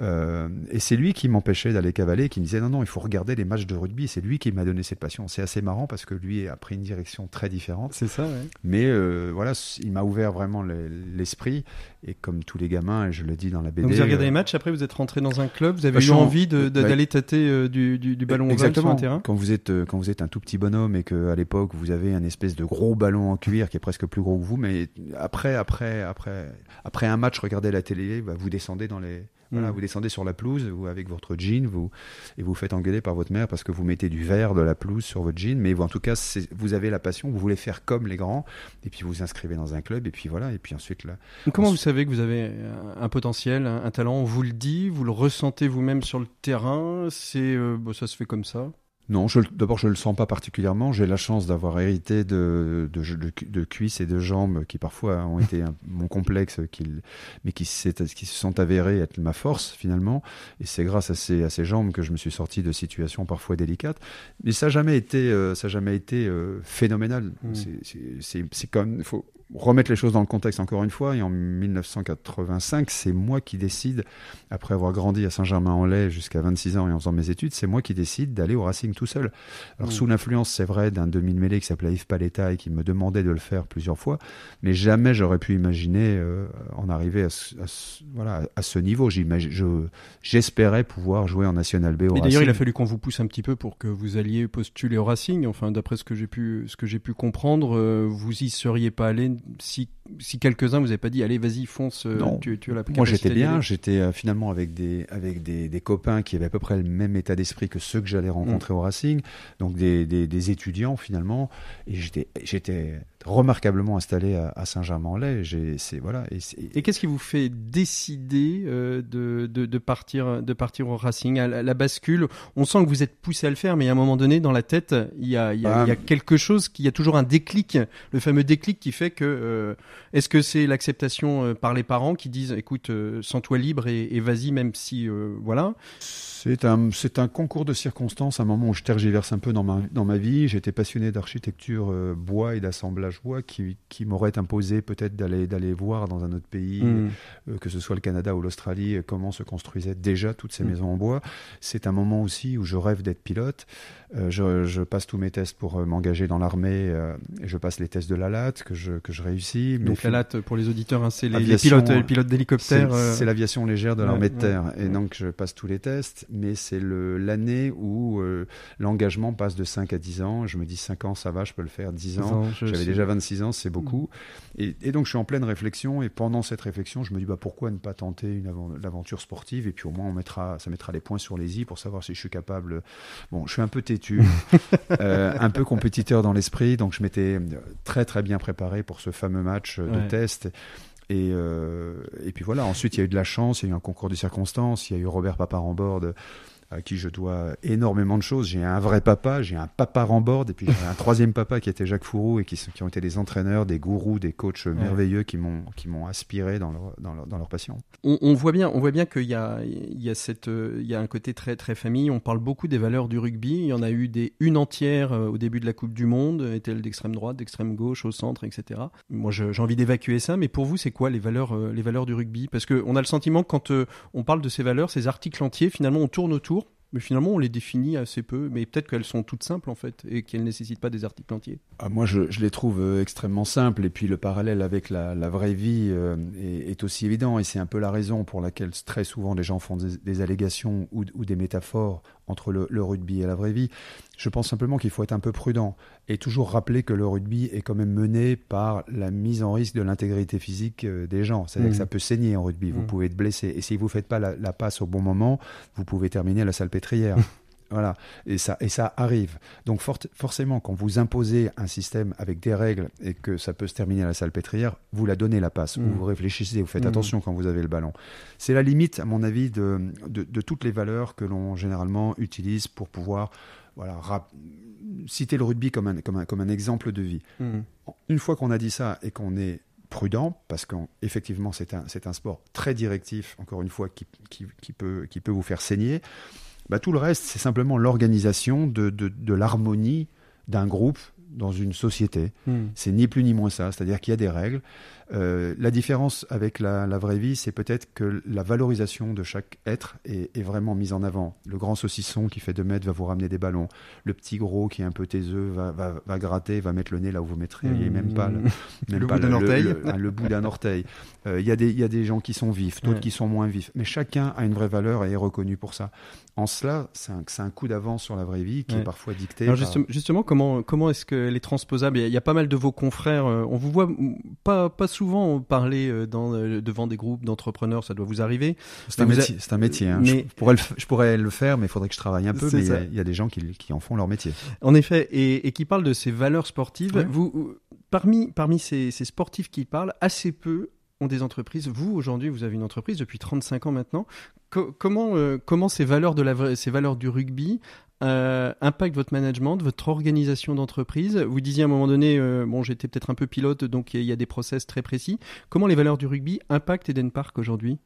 B: Euh, et c'est lui qui m'empêchait d'aller cavaler, qui me disait non non, il faut regarder les matchs de rugby. C'est lui qui m'a donné cette passion. C'est assez marrant parce que lui a pris une direction très différente.
A: C'est ça, ouais.
B: Mais euh, voilà, il m'a ouvert vraiment le- l'esprit. Et comme tous les gamins, et je le dis dans la BD.
A: Donc vous avez regardé
B: euh,
A: les matchs, après vous êtes rentré dans un club, vous avez
B: Bah,
A: eu envie
B: bah,
A: d'aller tâter euh, du, du, du ballon ovale sur
B: Exactement.
A: un terrain
B: Quand vous êtes euh, quand vous êtes un tout petit bonhomme et que à l'époque vous avez un espèce de gros ballon en cuir qui est presque plus gros que vous, mais après après après après un match, regardez la télé, bah, vous descendez dans les Voilà,
A: Mm.
B: vous descendez sur la pelouse vous, avec votre jean, vous et vous faites engueuler par votre mère parce que vous mettez du verre de la pelouse sur votre jean, mais vous, en tout cas, vous avez la passion, vous voulez faire comme les grands, et puis vous vous inscrivez dans un club, et puis voilà, et puis ensuite là,
A: Comment vous savez que vous avez un un potentiel, un, un talent? On vous le dit, vous le ressentez vous-même sur le terrain C'est euh, bon, ça se fait comme ça?
B: Non, d'abord je le sens pas particulièrement. J'ai la chance d'avoir hérité de, de, de, de cuisses et de jambes qui parfois ont été un- mon complexe, qui, mais qui, qui se sont avérées être ma force finalement. Et c'est grâce à ces, à ces jambes que je me suis sorti de situations parfois délicates. Mais ça n'a jamais été, euh, ça a jamais été euh, phénoménal.
A: Mm.
B: C'est- C'est, c'est, c'est comme, faut remettre les choses dans le contexte encore une fois. Et en 1985, c'est moi qui décide, après avoir grandi à Saint-Germain-en-Laye jusqu'à 26 ans et en faisant mes études, c'est moi qui décide d'aller au Racing tout seul. Alors
A: Mm.
B: sous l'influence, c'est vrai, d'un demi-mêlée qui s'appelait Yves Paletta et qui me demandait de le faire plusieurs fois, mais jamais j'aurais pu imaginer euh, en arriver à ce, à ce- voilà, à ce niveau. Je- J'espérais pouvoir jouer en National B au
A: Mais d'ailleurs, il a fallu qu'on vous pousse un petit peu pour que vous alliez postuler au Racing. Enfin, d'après ce que j'ai pu, ce que j'ai pu comprendre, euh, vous y seriez pas allé si, si quelques-uns vous avaient pas dit, allez, vas-y, fonce. euh,
B: Non.
A: Tu, tu as la
B: Moi, j'étais bien. J'étais euh, finalement avec des avec des, des copains qui avaient à peu près le même état d'esprit que ceux que j'allais
A: Mm.
B: rencontrer au Racing, donc des, des, des étudiants finalement. Et j'étais j'étais remarquablement installé à, à Saint-Germain-en-Laye. J'ai c'est voilà. Et,
A: qu'est-ce qui vous fait décider euh, de, de, de partir, de partir au Racing? À la, la bascule On sent que vous êtes poussé à le faire, mais à un moment donné, dans la tête, il y a, il y a, il y a quelque chose, qui, il y a toujours un déclic, le fameux déclic qui fait que. Euh, Est-ce que c'est l'acceptation euh, par les parents qui disent, écoute, euh, sens-toi libre et, et vas-y, même si, voilà?
B: C'est un, c'est un concours de circonstances, un moment où je tergiverse un peu dans ma, dans ma vie. J'étais passionné d'architecture euh, bois et d'assemblage bois qui, qui m'aurait imposé peut-être d'aller, d'aller voir dans un autre pays,
A: Mm.
B: euh, que ce soit le Canada ou l'Australie, euh, comment se construisaient déjà toutes ces
A: Mm.
B: maisons en bois. C'est un moment aussi où je rêve d'être pilote. Je, je passe tous mes tests pour m'engager dans l'armée et je passe les tests de la LAT que je, que je réussis. Mais
A: Donc la latte, pour les auditeurs, hein, c'est les, les pilotes, les pilotes
B: c'est
A: d'hélicoptères. euh,
B: c'est l'aviation légère de
A: ouais,
B: l'armée de
A: ouais,
B: terre. Et
A: ouais.
B: donc, je passe tous les tests, mais c'est l'année où euh, l'engagement passe de 5 à 10 ans. Je me dis 5 ans, ça va, je peux le faire. 10 ans,
A: je
B: j'avais déjà 26 ans, c'est beaucoup. Et, et donc, je suis en pleine réflexion. Et pendant cette réflexion, je me dis, bah, pourquoi ne pas tenter une l'aventure sportive? Et puis, au moins, on mettra, ça mettra les points sur les i pour savoir si je suis capable. Bon, je suis un peu têtu, euh, un peu compétiteur dans l'esprit. Donc, je m'étais très, très bien préparé pour ce fameux match euh, de
A: Ouais.
B: test. Et, euh, et puis voilà, ensuite il y a eu de la chance, il y a eu un concours de circonstances, il y a eu Robert board à qui je dois énormément de choses. J'ai un vrai papa, j'ai un papa en board, et puis j'ai un troisième papa qui était Jacques Fourou et qui, ont été des entraîneurs, des gourous, des coachs merveilleux qui m'ont qui m'ont aspiré dans leur, dans leur, dans leur passion.
A: on, on voit bien, on voit bien qu'il y a, il y a cette, il y a un côté très très famille. On parle beaucoup des valeurs du rugby. Il y en a eu des une entière euh, au début de la Coupe du Monde, est-elle d'extrême droite, d'extrême gauche, au centre, etc. Moi, j'ai envie d'évacuer ça. Mais pour vous, c'est quoi les valeurs, euh, les valeurs du rugby? Parce que on a le sentiment que quand euh, on parle de ces valeurs, ces articles entiers, finalement, on tourne autour. Mais finalement, on les définit assez peu. Mais peut-être qu'elles sont toutes simples en fait et qu'elles nécessitent pas des articles entiers.
B: Ah, moi, je, les trouve euh, extrêmement simples. Et puis, le parallèle avec la, vraie vie euh, est, aussi évident. Et c'est un peu la raison pour laquelle très souvent les gens font des, allégations ou, des métaphores entre le rugby et la vraie vie. Je pense simplement qu'il faut être un peu prudent et toujours rappeler que le rugby est quand même mené par la mise en risque de l'intégrité physique euh, des gens. C'est-à-dire que ça peut saigner en rugby. Vous
A: Mhm.
B: pouvez être blessé. Et si vous ne faites pas la, la passe au bon moment, vous pouvez terminer à la salpêtrière. Voilà, et ça, et ça arrive. Donc forcément, quand vous imposez un système avec des règles et que ça peut se terminer à la salpêtrière, vous la donnez la passe, ou vous réfléchissez, vous faites attention quand vous avez le ballon. C'est la limite, à mon avis, de, de, de toutes les valeurs que l'on généralement utilise pour pouvoir voilà, citer le rugby comme un, comme un, comme un exemple de vie. Une fois qu'on a dit ça et qu'on est prudent, parce qu'effectivement c'est un, c'est un sport très directif, encore une fois, qui, qui, qui peut, qui peut vous faire saigner, bah, tout le reste, c'est simplement l'organisation de, de, de l'harmonie d'un groupe dans une société. C'est ni plus ni moins ça, c'est-à-dire qu'il y a des règles. Euh, la différence avec la, la vraie vie, c'est peut-être que la valorisation de chaque être est, est vraiment mise en avant. Le grand saucisson qui fait 2 mètres va vous ramener des ballons. Le petit gros qui est un peu taiseux va, va, va gratter, va mettre le nez là où vous mettriez
A: Mmh.
B: même pas le, même
A: Le
B: pas
A: bout d'un orteil.
B: le, le bout d'un orteil. Euh, Il y, a des- il y a des gens qui sont vifs, d'autres
A: Ouais.
B: qui sont moins vifs. Mais chacun a une vraie valeur et est reconnu pour ça. En cela, c'est un, coup d'avance sur la vraie vie qui
A: Ouais.
B: est parfois dicté
A: Alors
B: par-
A: justement, justement, comment comment est-ce que elle est transposable. Il y, a pas mal de vos confrères. on vous voit pas, pas souvent parler dans, devant des groupes d'entrepreneurs. Ça doit vous arriver.
B: C'est un, métier. C'est un métier. Hein. Mais... Je, pourrais le, je pourrais le faire, mais il faudrait que je travaille un peu. Mais il y, a des gens qui, qui, en font leur métier.
A: En effet, et, et qui parlent de ces valeurs sportives. Vous, parmi, parmi ces, ces sportifs qui parlent, assez peu ont des entreprises. Vous, aujourd'hui, vous avez une entreprise depuis 35 ans maintenant. comment, euh, comment ces, valeurs de la, ces valeurs du rugby euh, impactent votre management, votre organisation d'entreprise? Vous disiez à un moment donné, euh, bon, j'étais peut-être un peu pilote, donc il y a des process très précis. Comment les valeurs du rugby impactent Eden Park aujourd'hui?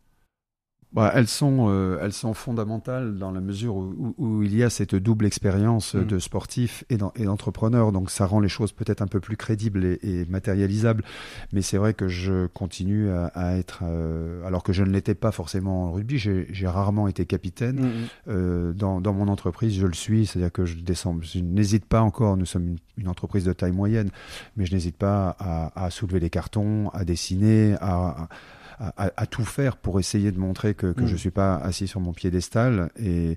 B: Bah, elles sont euh, elles sont fondamentales dans la mesure où, où, il y a cette double expérience mm. de sportif et d'entrepreneur. Donc ça rend les choses peut-être un peu plus crédibles et, et matérialisables. Mais c'est vrai que je continue à, à être euh, alors que je ne l'étais pas forcément en rugby j'ai rarement été capitaine. Mm, mm. euh, dans, dans mon entreprise je le suis. C'est-à-dire que je descends je n'hésite pas encore. Nous sommes une, une, entreprise de taille moyenne. Mais je n'hésite pas à, à, soulever les cartons à dessiner à à, tout faire pour essayer de montrer que, que mm. je suis pas assis sur mon piédestal et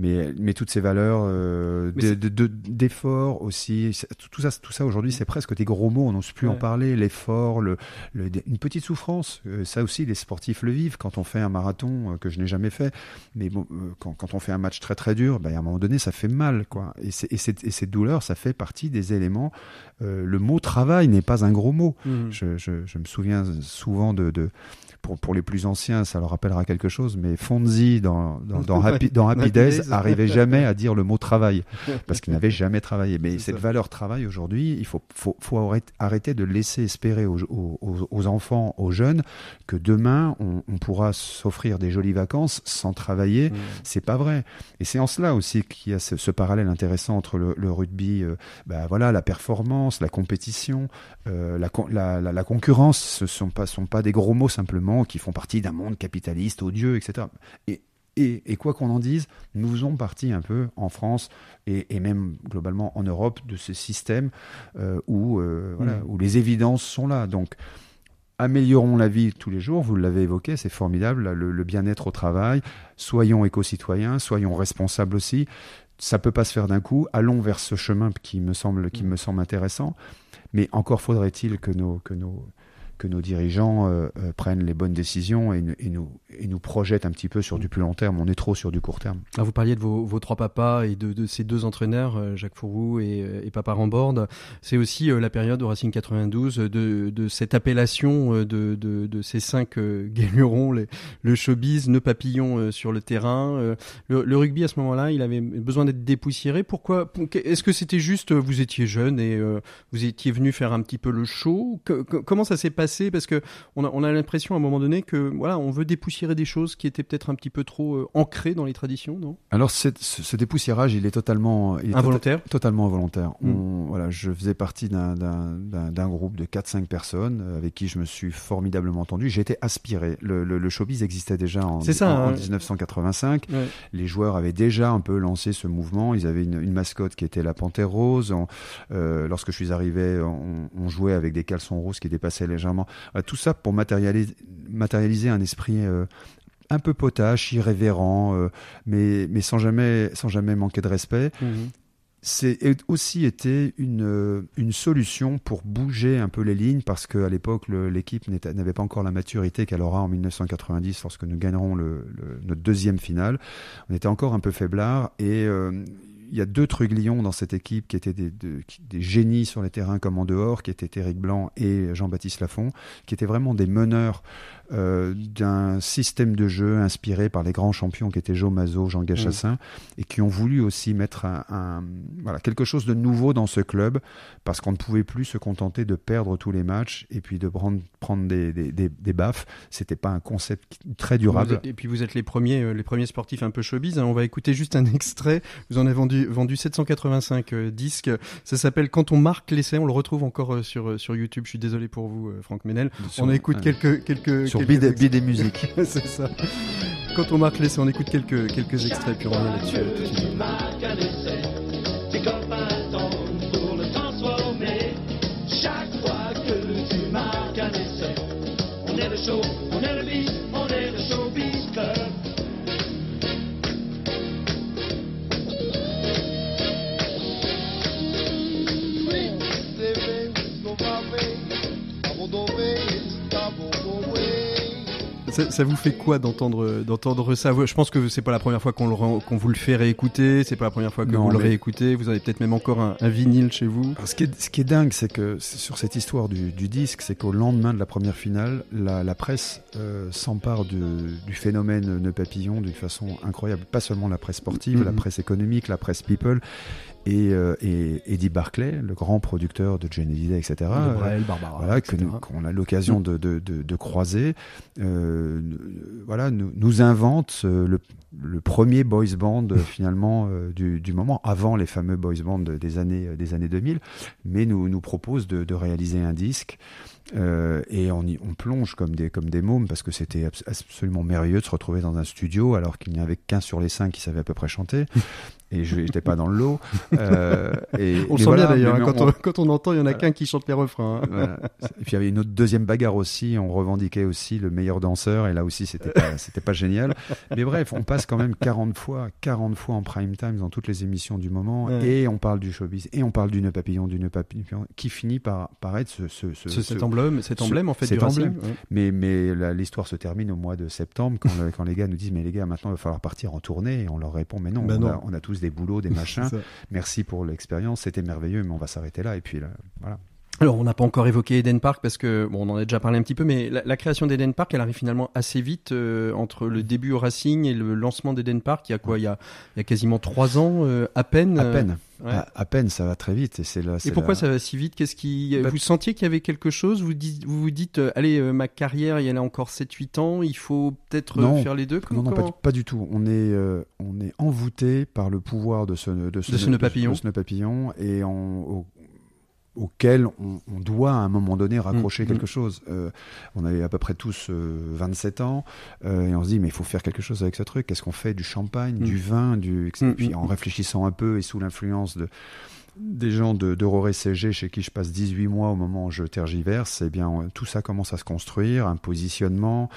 B: mais mais toutes ces valeurs euh, d'effort aussi tout ça tout ça aujourd'hui c'est presque des gros mots on n'ose plus en parler. L'effort le, une petite souffrance euh, ça aussi les sportifs le vivent. Quand on fait un marathon euh, que je n'ai jamais fait mais bon quand, quand, on fait un match très très dur ben, à un moment donné ça fait mal quoi. Et, et, et cette douleur ça fait partie des éléments le mot travail n'est pas un gros mot. Mm. je, je, je, me souviens souvent de, de pour, pour les plus anciens, ça leur rappellera quelque chose, mais Fonzi dans, dans, dans, Happy, dans Happy Days arrivait jamais à dire le mot travail, parce qu'il n'avait jamais travaillé. Mais cette valeur travail aujourd'hui, il faut, faut, faut, arrêter de laisser espérer aux, aux, aux enfants, aux jeunes, que demain on, on pourra s'offrir des jolies vacances sans travailler. Mmh. C'est pas vrai. Et c'est en cela aussi qu'il y a ce, ce, parallèle intéressant entre le, le rugby, euh, bah voilà, la performance, la compétition, euh, la, la, la, la, concurrence. Ce sont pas, sont pas des gros mots simplement qui font partie d'un monde capitaliste, odieux, etc. Et, et, quoi qu'on en dise, nous faisons partie un peu en France et, même globalement en Europe de ce système euh, où, euh, mm. où les évidences sont là. Donc, améliorons la vie tous les jours, vous l'avez évoqué, c'est formidable, le, bien-être au travail, soyons éco-citoyens, soyons responsables aussi. Ça peut pas se faire d'un coup, allons vers ce chemin qui me semble, qui mm. me semble intéressant, mais encore faudrait-il que nos, que nos, que nos dirigeants euh, euh, prennent les bonnes décisions et, nous, et nous projettent un petit peu sur du plus long terme. On est trop sur du court terme.
A: Ah, vous parliez de vos, vos trois papas et de, ces deux entraîneurs, euh, Jacques Fourou et, Papa Rambord. C'est aussi la période au Racing 92 de, de cette appellation de, de, de ces cinq guérirons, le showbiz, nœud papillon sur le terrain. Le, le rugby à ce moment-là, il avait besoin d'être dépoussiéré. Pourquoi Est-ce que c'était juste vous étiez jeune et vous étiez venu faire un petit peu le show? Comment ça s'est passé parce que on a, on a l'impression à un moment donné que voilà, on veut dépoussiérer des choses qui étaient peut-être un petit peu trop euh, ancrées dans les traditions, non?
B: Alors ce, ce, dépoussiérage, il est totalement
A: involontaire.
B: totalement involontaire. Hmm. voilà, je faisais partie d'un groupe de 4-5 personnes euh, avec qui je me suis formidablement entendu. J'étais aspiré. Le, le, showbiz existait déjà en, en, 1985. Hein. Les joueurs avaient déjà un peu lancé ce mouvement. Ils avaient une, une mascotte qui était la panthère rose. euh, lorsque je suis arrivé, on, on jouait avec des caleçons roses qui dépassaient légèrement euh, tout ça pour matérialiser, matérialiser un esprit euh, un peu potache, irrévérent, euh, mais, mais sans, jamais, sans jamais manquer de respect. Mhm. C'est aussi été une, une solution pour bouger un peu les lignes parce qu'à l'époque, l'équipe n'avait pas encore la maturité qu'elle aura en 1990 lorsque nous gagnerons le, notre deuxième finale. On était encore un peu faiblard et il y a deux Truglions dans cette équipe qui étaient des, génies sur les terrains comme en dehors, qui étaient Eric Blanc et Jean-Baptiste Lafont, qui étaient vraiment des meneurs euh, d'un système de jeu inspiré par les grands champions qui étaient Joe Mazot, Jean Gachassin, et qui ont voulu aussi mettre un, voilà, quelque chose de nouveau dans ce club, parce qu'on ne pouvait plus se contenter de perdre tous les matchs et puis de prendre, prendre des, des, des, des baffes. C'était pas un concept très durable.
A: et puis vous êtes les premiers, euh, les premiers sportifs un peu showbiz. Hein. On va écouter juste un extrait. Vous en avez vendu, vendu 785 euh, disques. Ça s'appelle Quand on marque l'essai. On le retrouve encore sur, sur YouTube. Je suis désolé pour vous, Franck Menel. On écoute quelques, quelques,
B: Bide, des musiques.
A: c'est ça. Quand on marque l'essai, on écoute quelques, quelques extraits, puis on revient là-dessus euh, tout de suite. Chaque fois que tu marques un essai, on est le show, on est le beat, on est le showbiz ça, ça vous fait quoi d'entendre d'entendre ça? Je pense que c'est pas la première fois qu'on vous le fait réécouter, c'est pas la première fois que
B: Non,
A: vous le
B: mais-
A: réécoutez. Vous avez peut-être même encore un, un vinyle chez vous.
B: Alors, ce, qui est, ce qui est dingue, c'est que sur cette histoire du, du disque, c'est qu'au lendemain de la première finale, la, la presse euh, s'empare du, du phénomène Nœud Papillon d'une façon incroyable. Pas seulement la presse sportive,
A: Mhm.
B: la presse économique, la presse people. Et, euh, et Eddie Barclay, le grand producteur de Johnny Hallyday, etc.
A: De Brel, Barbara,
B: voilà,
A: etc.
B: qu'on a l'occasion de, de, de, de croiser, euh, voilà, nous, nous invente euh, le, le premier boys band finalement du, du moment, avant les fameux boys bands des années, des années 2000, mais nous, nous propose de, de réaliser un disque. euh, et on, y, on plonge comme des, comme des mômes parce que c'était abs- absolument merveilleux de se retrouver dans un studio alors qu'il n'y avait qu'un sur les cinq qui savait à peu près chanter et je n'étais pas dans le lot. Euh, et,
A: On le sent
B: voilà,
A: bien d'ailleurs, hein, quand,
B: on-
A: quand on entend, il y en a qu'un qui chante les refrains. hein.
B: voilà. Et puis il y avait une autre deuxième bagarre aussi. On revendiquait aussi le meilleur danseur. Et là aussi, c'était pas, c'était pas génial. Mais bref, on passe quand même 40 fois, 40 fois en prime time dans toutes les émissions du moment.
A: Ouais.
B: Et on parle du showbiz. Et on parle du nœud papillon, du nœud papillon, qui finit par, par être ce, ce, ce-
A: Ce-
B: ce-
A: cet emblème, cet
B: ce-
A: emblème en fait
B: cet
A: du
B: emblème.
A: ouais.
B: mais, mais la- l'histoire se termine au mois de septembre quand, le- quand les gars nous disent mais les gars maintenant il va falloir partir en tournée et on leur répond mais non,
A: Ben
B: on,
A: non.
B: A, on a tous des boulots des machins. merci pour l'expérience c'était merveilleux mais on va s'arrêter là et puis là, voilà
A: Alors, on n'a pas encore évoqué Eden Park parce que, bon, on en a déjà parlé un petit peu, mais la, la création d'Eden Park, elle arrive finalement assez vite euh, entre le début au Racing et le lancement d'Eden Park. Il y a quoi? Il y a, il y a quasiment trois ans, euh, à peine.
B: à
A: euh,
B: peine
A: ouais.
B: à, à peine ça va très vite et c'est là
A: Et pourquoi ça va si vite? Qu'est-ce qui
B: Bah-
A: vous sentiez qu'il y avait quelque chose? Vous dites, vous, vous dites, allez, euh, ma carrière, il y en a encore 7-8 ans, il faut peut-être
B: Non.
A: faire les deux?
B: Non, non, pas, du- pas du tout. On est, euh, on est envoûté par le pouvoir de ce, de ce,
A: De ce nœud papillon.
B: de ce papillon et on- au- auquel on, on doit à un moment donné raccrocher
A: Mm,
B: quelque
A: mm.
B: chose. Euh, on avait à peu près tous euh, 27 ans euh, et on se dit mais il faut faire quelque chose avec ce truc. Qu'est-ce qu'on fait Du champagne,
A: Mm.
B: du vin, du etc. Puis en réfléchissant un peu et sous l'influence de des gens de d'Aurore CG chez qui je passe 18 mois au moment où je tergiverse, eh bien tout ça commence à se construire, un positionnement,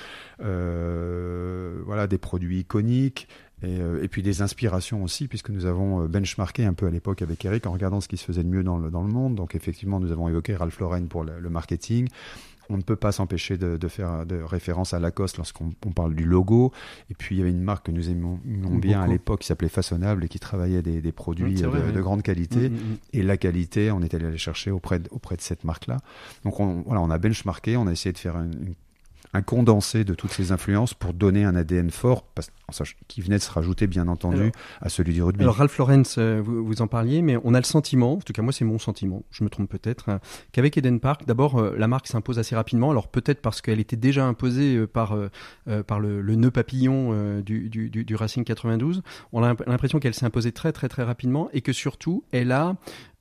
B: euh, voilà des produits iconiques et, euh, et puis des inspirations aussi puisque nous avons euh, benchmarké un peu à l'époque avec Eric en regardant ce qui se faisait de mieux dans le, dans le monde. Donc effectivement nous avons évoqué Ralph Lauren pour le, le marketing. On ne peut pas s'empêcher de, de faire de référence à Lacoste lorsqu'on on parle du logo. Et puis il y avait une marque que nous aimions bien à l'époque qui s'appelait Façonnable et qui travaillait des, des produits
A: c'est
B: de, grande qualité.
A: Mm, mm, mm.
B: Et la qualité, on est allé la chercher auprès de, auprès de cette marque-là. Donc on, voilà, on a benchmarké, on a essayé de faire un, une- un condensé de toutes ces influences pour donner un ADN fort, parce, qui venait de se rajouter bien entendu
A: Alors-
B: à celui du rugby.
A: Alors Ralph Lauren, euh, vous, vous en parliez, mais on a le sentiment, en tout cas moi c'est mon sentiment, je me trompe peut-être, hein, qu'avec Eden Park, d'abord euh, la marque s'impose assez rapidement. Alors peut-être parce qu'elle était déjà imposée euh, par par le, le nœud papillon du, du, du, du Racing 92. On a l'imp- l'impression qu'elle s'est imposée très très très rapidement et que surtout elle a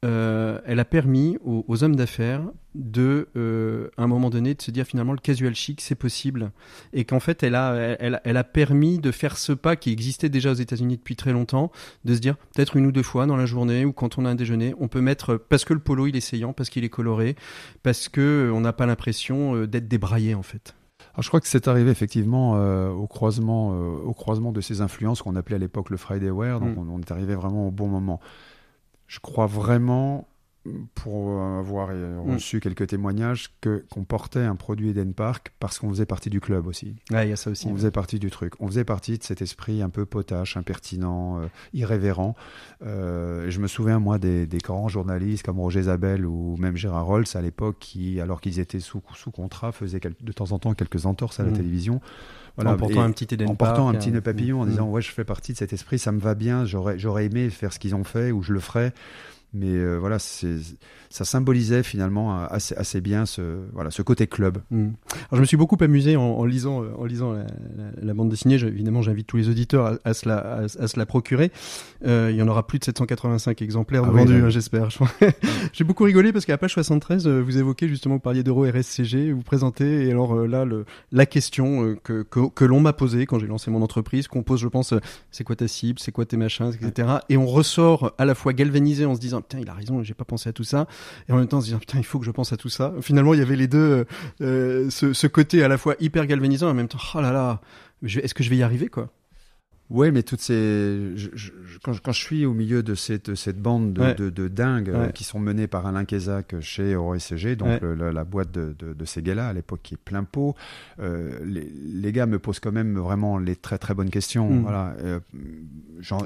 A: euh, elle a permis aux, aux hommes d'affaires de, euh, à un moment donné, de se dire finalement le casual chic c'est possible et qu'en fait elle a, elle, elle a permis de faire ce pas qui existait déjà aux États-Unis depuis très longtemps, de se dire peut-être une ou deux fois dans la journée ou quand on a un déjeuner, on peut mettre parce que le polo il est saillant, parce qu'il est coloré, parce que euh, on n'a pas l'impression d'être débraillé en fait.
B: Alors, je crois que c'est arrivé effectivement euh, au, croisement, euh, au croisement de ces influences qu'on appelait à l'époque le Friday Wear, donc
A: Mm.
B: on, on est arrivé vraiment au bon moment. Je crois vraiment, pour avoir euh,
A: Mm.
B: reçu quelques témoignages, que qu'on portait un produit Eden Park parce qu'on faisait partie du club aussi.
A: Ouais, il y a ça aussi.
B: On faisait partie du truc. On faisait partie de cet esprit un peu potache, impertinent, euh, irrévérent. Euh, je me souviens, moi, des, des grands journalistes comme Roger Zabel ou même Gérard Rolls à l'époque, qui, alors qu'ils étaient sous, sous contrat, faisaient quel- de temps en temps quelques entorses à la
A: Mhm.
B: télévision.
A: en portant un petit Eden
B: en
A: Park,
B: portant un
A: hein.
B: petit nœud papillon, en
A: Mhm.
B: disant, ouais, je fais partie de cet esprit, ça me va bien, j'aurais j'aurais aimé faire ce qu'ils ont fait ou je le ferais. Mais euh, voilà, ça symbolisait finalement assez, assez bien ce, voilà, ce côté club.
A: Mm. Alors, je me suis beaucoup amusé en, en lisant, euh, en lisant la, la- la bande dessinée. Je- évidemment, j'invite tous les auditeurs à, à se, la, à, à se la procurer. Euh, il y en aura plus de 785 exemplaires
B: Ah oui,
A: vendus, hein, j'espère. Je- J'ai beaucoup rigolé parce qu'à la page 73, euh, vous évoquez justement, vous parliez d'Euro RSCG, vous présentez, et alors là, le, la question que, que, que l'on m'a posée quand j'ai lancé mon entreprise, qu'on pose, je pense, c'est quoi ta cible, c'est quoi tes machins, etc. Et on ressort à la fois galvanisé en se disant, putain, il a raison, j'ai pas pensé à tout ça, et en même temps en se disant, putain, il faut que je pense à tout ça. Finalement, il y avait les deux, euh, ce, ce côté à la fois hyper galvanisant et en même temps, oh là là, est-ce que je vais y arriver, quoi?
B: Ouais, mais toutes ces. je- je- quand, je- quand je suis au milieu de cette, cette bande de,
A: Ouais.
B: de, de dingues euh, qui sont menés par Alain Kézac chez OECG, donc
A: Ouais.
B: le- le- la boîte de, de, de ces gars-là, à l'époque qui est plein pot, euh, les, les gars me posent quand même vraiment les très très bonnes questions.
A: Mm.
B: Voilà. euh,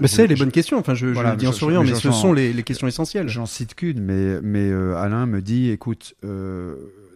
A: Mais c'est les bonnes questions. Enfin, je,
B: Voilà,
A: le dis en souriant,
B: mais
A: ce sont les, les questions essentielles.
B: J'en cite qu'une, mais, mais Alain me dit, écoute,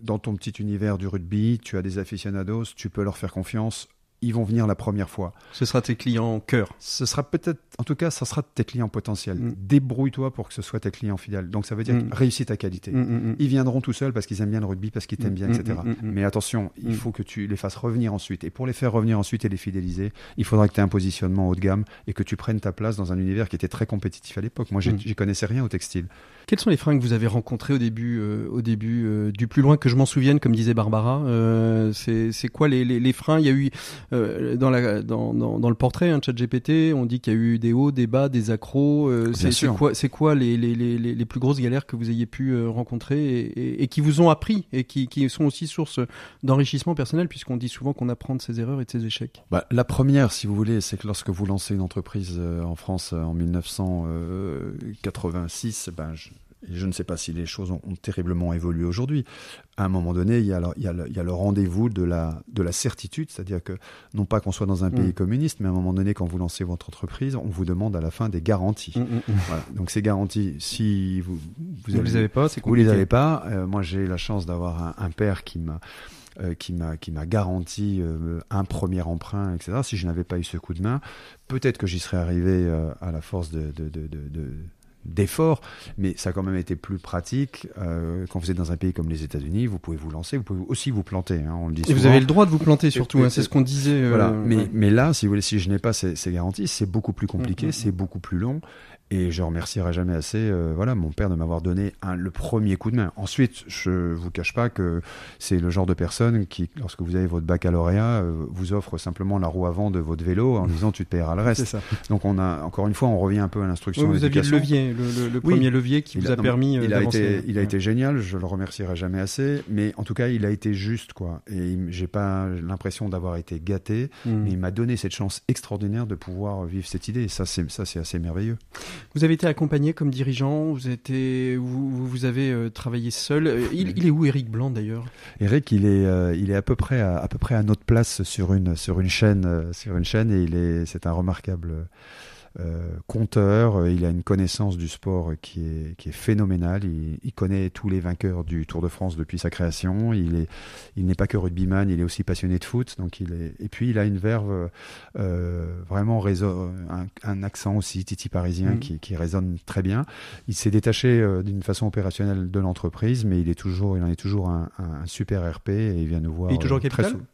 B: dans ton petit univers du rugby, tu as des aficionados, tu peux leur faire confiance, ils vont venir la première fois.
A: Ce sera tes clients cœur.
B: Ce sera peut-être, en tout cas, ça sera tes clients potentiels.
A: Mm.
B: Débrouille-toi pour que ce soit tes clients fidèles. Donc ça veut dire
A: Mm.
B: réussis ta qualité.
A: Mm, mm.
B: Ils viendront tout seuls parce qu'ils aiment bien le rugby, parce qu'ils t'aiment bien, etc. Mais attention, il faut que tu les fasses revenir ensuite. Et pour les faire revenir ensuite et les fidéliser, il faudra que tu aies un positionnement haut de gamme et que tu prennes ta place dans un univers qui était très compétitif à l'époque. Moi, j'y connaissais rien au textile.
A: Quels sont les freins que vous avez rencontrés au début, euh, au début euh, du plus loin que je m'en souvienne, comme disait Barbara euh, C'est c'est quoi les, les, les freins? Il y a eu euh, dans, la, dans, dans, dans le portrait, hein, ChatGPT, on dit qu'il y a eu des hauts, des bas, des accros. euh, c'est quoi, c'est quoi les, les, les, les plus grosses galères que vous ayez pu euh, rencontrer et, et, et qui vous ont appris et qui, qui sont aussi source d'enrichissement personnel, puisqu'on dit souvent qu'on apprend de ses erreurs et de ses échecs.
B: Bah, la première, si vous voulez, c'est que lorsque vous lancez une entreprise euh, en France euh, en 1986, ben, je, je ne sais pas si les choses ont, ont terriblement évolué aujourd'hui. À un moment donné, il y a le, rendez-vous de la, de la certitude, c'est-à-dire que non pas qu'on soit dans un pays
A: Mm.
B: communiste, mais à un moment donné, quand vous lancez votre entreprise, on vous demande à la fin des garanties. Voilà. Donc ces garanties, si vous, vous,
A: les avez pas, c'est
B: vous les avez pas. Euh, moi, j'ai la chance d'avoir un, un père qui m'a euh, qui m'a qui m'a garanti euh, un premier emprunt, etc. Si je n'avais pas eu ce coup de main, peut-être que j'y serais arrivé euh, à la force de, de, de, de- de- d'efforts, mais ça a quand même été plus pratique. Euh, quand vous êtes dans un pays comme les États-Unis, vous pouvez vous lancer, vous pouvez aussi vous planter. Hein, on le dit
A: Et vous avez le droit de vous planter surtout, hein, c'est ce qu'on disait. euh,
B: Voilà. Mais,
A: ouais.
B: mais là, si vous voulez, si je n'ai pas ces, ces garanties, c'est beaucoup plus compliqué,
A: Mm, mm,
B: c'est beaucoup plus long. Et je remercierai jamais assez, euh, voilà, mon père de m'avoir donné un, le premier coup de main. Ensuite, je vous cache pas que c'est le genre de personne qui, lorsque vous avez votre baccalauréat, euh, vous offre simplement la roue avant de votre vélo en disant tu te paieras le reste.
A: ça.
B: Donc on a, encore une fois, on revient un peu à l'instruction.
A: Oui, vous aviez le levier, le, le- le
B: Oui.
A: premier levier qui vous
B: a-
A: a
B: non,
A: permis euh,
B: il a été, il a
A: Ouais.
B: été génial, je le remercierai jamais assez, mais en tout cas, il a été juste, quoi. Et j'ai pas l'impression d'avoir été gâté,
A: Mm.
B: mais il m'a donné cette chance extraordinaire de pouvoir vivre cette idée. Et ça, c'est ça, c'est assez merveilleux.
A: Vous avez été accompagné comme dirigeant, vous, avez euh, travaillé seul. Euh, Il, est où Eric Blanc d'ailleurs?
B: Eric, il est, euh, il est à peu près à, peu près à notre place sur une, sur une chaîne, sur une chaîne, et c'est un remarquable conteur. Il a une connaissance du sport qui est, qui est phénoménale. Il, il connaît tous les vainqueurs du Tour de France depuis sa création. Il est, il n'est pas que rugbyman, il est aussi passionné de foot. Donc il est, et puis il a une verve euh, vraiment réso- un, un accent aussi titi parisien
A: Mhm.
B: qui, qui résonne très bien. Il s'est détaché euh, d'une façon opérationnelle de l'entreprise, mais il est toujours, il en est toujours un, un- super RP et il vient nous voir.
A: Il est toujours
B: euh, très souvent.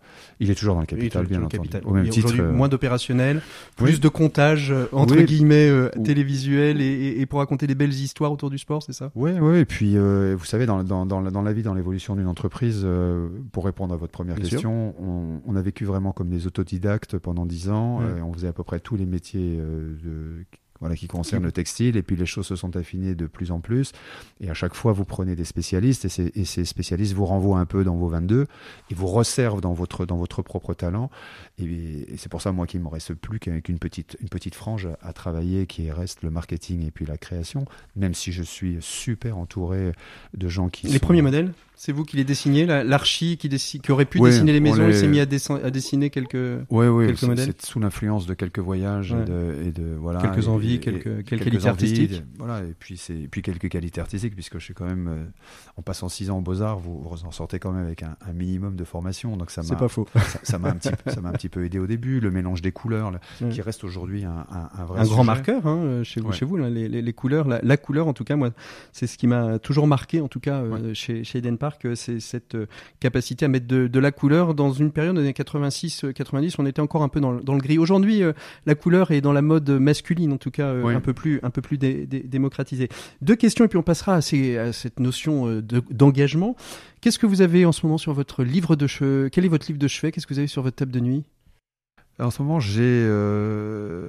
B: Il est toujours dans le capital, bien entendu.
A: capital.
B: Au même titre. euh,
A: moins d'opérationnel, plus
B: oui.
A: de comptage euh, entre
B: Oui.
A: guillemets euh,
B: Ou-
A: télévisuel et, pour raconter des belles histoires autour du sport, c'est ça?
B: Oui, oui, et puis euh, vous savez, dans, dans, dans, la- dans la vie, dans l'évolution d'une entreprise, euh, pour répondre à votre première
A: Bien
B: question, on, on a vécu vraiment comme des autodidactes pendant dix ans.
A: Ouais.
B: on faisait à peu près tous les métiers euh, de, voilà, qui concernent le textile, et puis les choses se sont affinées de plus en plus. Et à chaque fois, vous prenez des spécialistes, et ces, et ces spécialistes vous renvoient un peu dans vos 22, et vous resservent dans votre, dans votre propre talent. Et, et c'est pour ça, moi, qu'il ne me reste plus qu'avec une petite, une petite frange à, travailler, qui reste le marketing et puis la création, même si je suis super entouré de gens qui
A: Les
B: sont-
A: premiers modèles, c'est vous qui les dessinez la- L'archi qui, qui aurait pu dessiner les
B: on
A: maisons, il s'est mis à, dessin- à dessiner quelques,
B: Oui, oui,
A: Quelques
B: c'est-
A: modèles
B: c'est sous l'influence de quelques voyages
A: Ouais.
B: et, de, et de voilà
A: Quelques
B: et-
A: envies,
B: et-
A: quelques- qualités
B: envies,
A: artistiques.
B: voilà, et puis c'est puis quelques qualités artistiques puisque je suis quand même euh, en passant six ans aux Beaux Arts, vous, vous en sortez quand même avec un, un minimum de formation, donc ça
A: c'est pas faux.
B: ça m'a un petit peu- ça m'a un petit peu aidé au début, le mélange des couleurs là,
A: Ouais.
B: qui reste aujourd'hui un, un, un vrai
A: un grand marqueur hein, euh, chez vous,
B: Ouais.
A: chez vous là, les, les- les couleurs, la, la couleur en tout cas, moi, c'est ce qui m'a toujours marqué en tout cas euh, chez, chez Eden Park, euh, c'est cette capacité à mettre de, de la couleur dans une période des années 86-90, on était encore un peu dans, le- dans le gris. Aujourd'hui, la couleur est dans la mode masculine en tout cas, un peu plus, un peu plus dé- dé- démocratisée. Deux questions et puis on passera à, ces- à cette notion de- d'engagement. Qu'est-ce que vous avez en ce moment sur votre livre de chevet Quel est votre livre de chevet? Qu'est-ce que vous avez sur votre table de nuit?
B: En ce moment, j'ai, euh,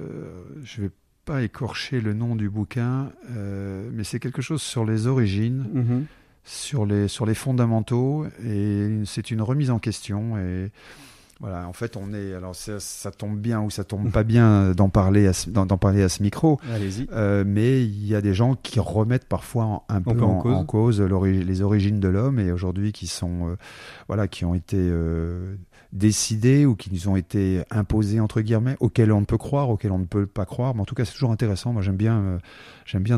B: je vais pas écorcher le nom du bouquin, euh, mais c'est quelque chose sur les origines.
A: Mhm.
B: sur les, sur les fondamentaux et c'est une remise en question et Voilà, en fait, on est. Alors, ça, ça tombe bien ou ça tombe pas bien d'en parler, à ce- d'en d'en parler à ce micro.
A: Allez-y.
B: Euh, mais il y a des gens qui remettent parfois en- un peu
A: peu en
B: en,
A: cause.
B: en cause l'ori- les origines de l'homme et aujourd'hui qui sont euh, voilà qui ont été euh, décidées ou qui nous ont été imposées entre guillemets auxquelles on peut croire auxquelles on ne peut pas croire mais en tout cas c'est toujours intéressant moi j'aime bien euh, j'aime bien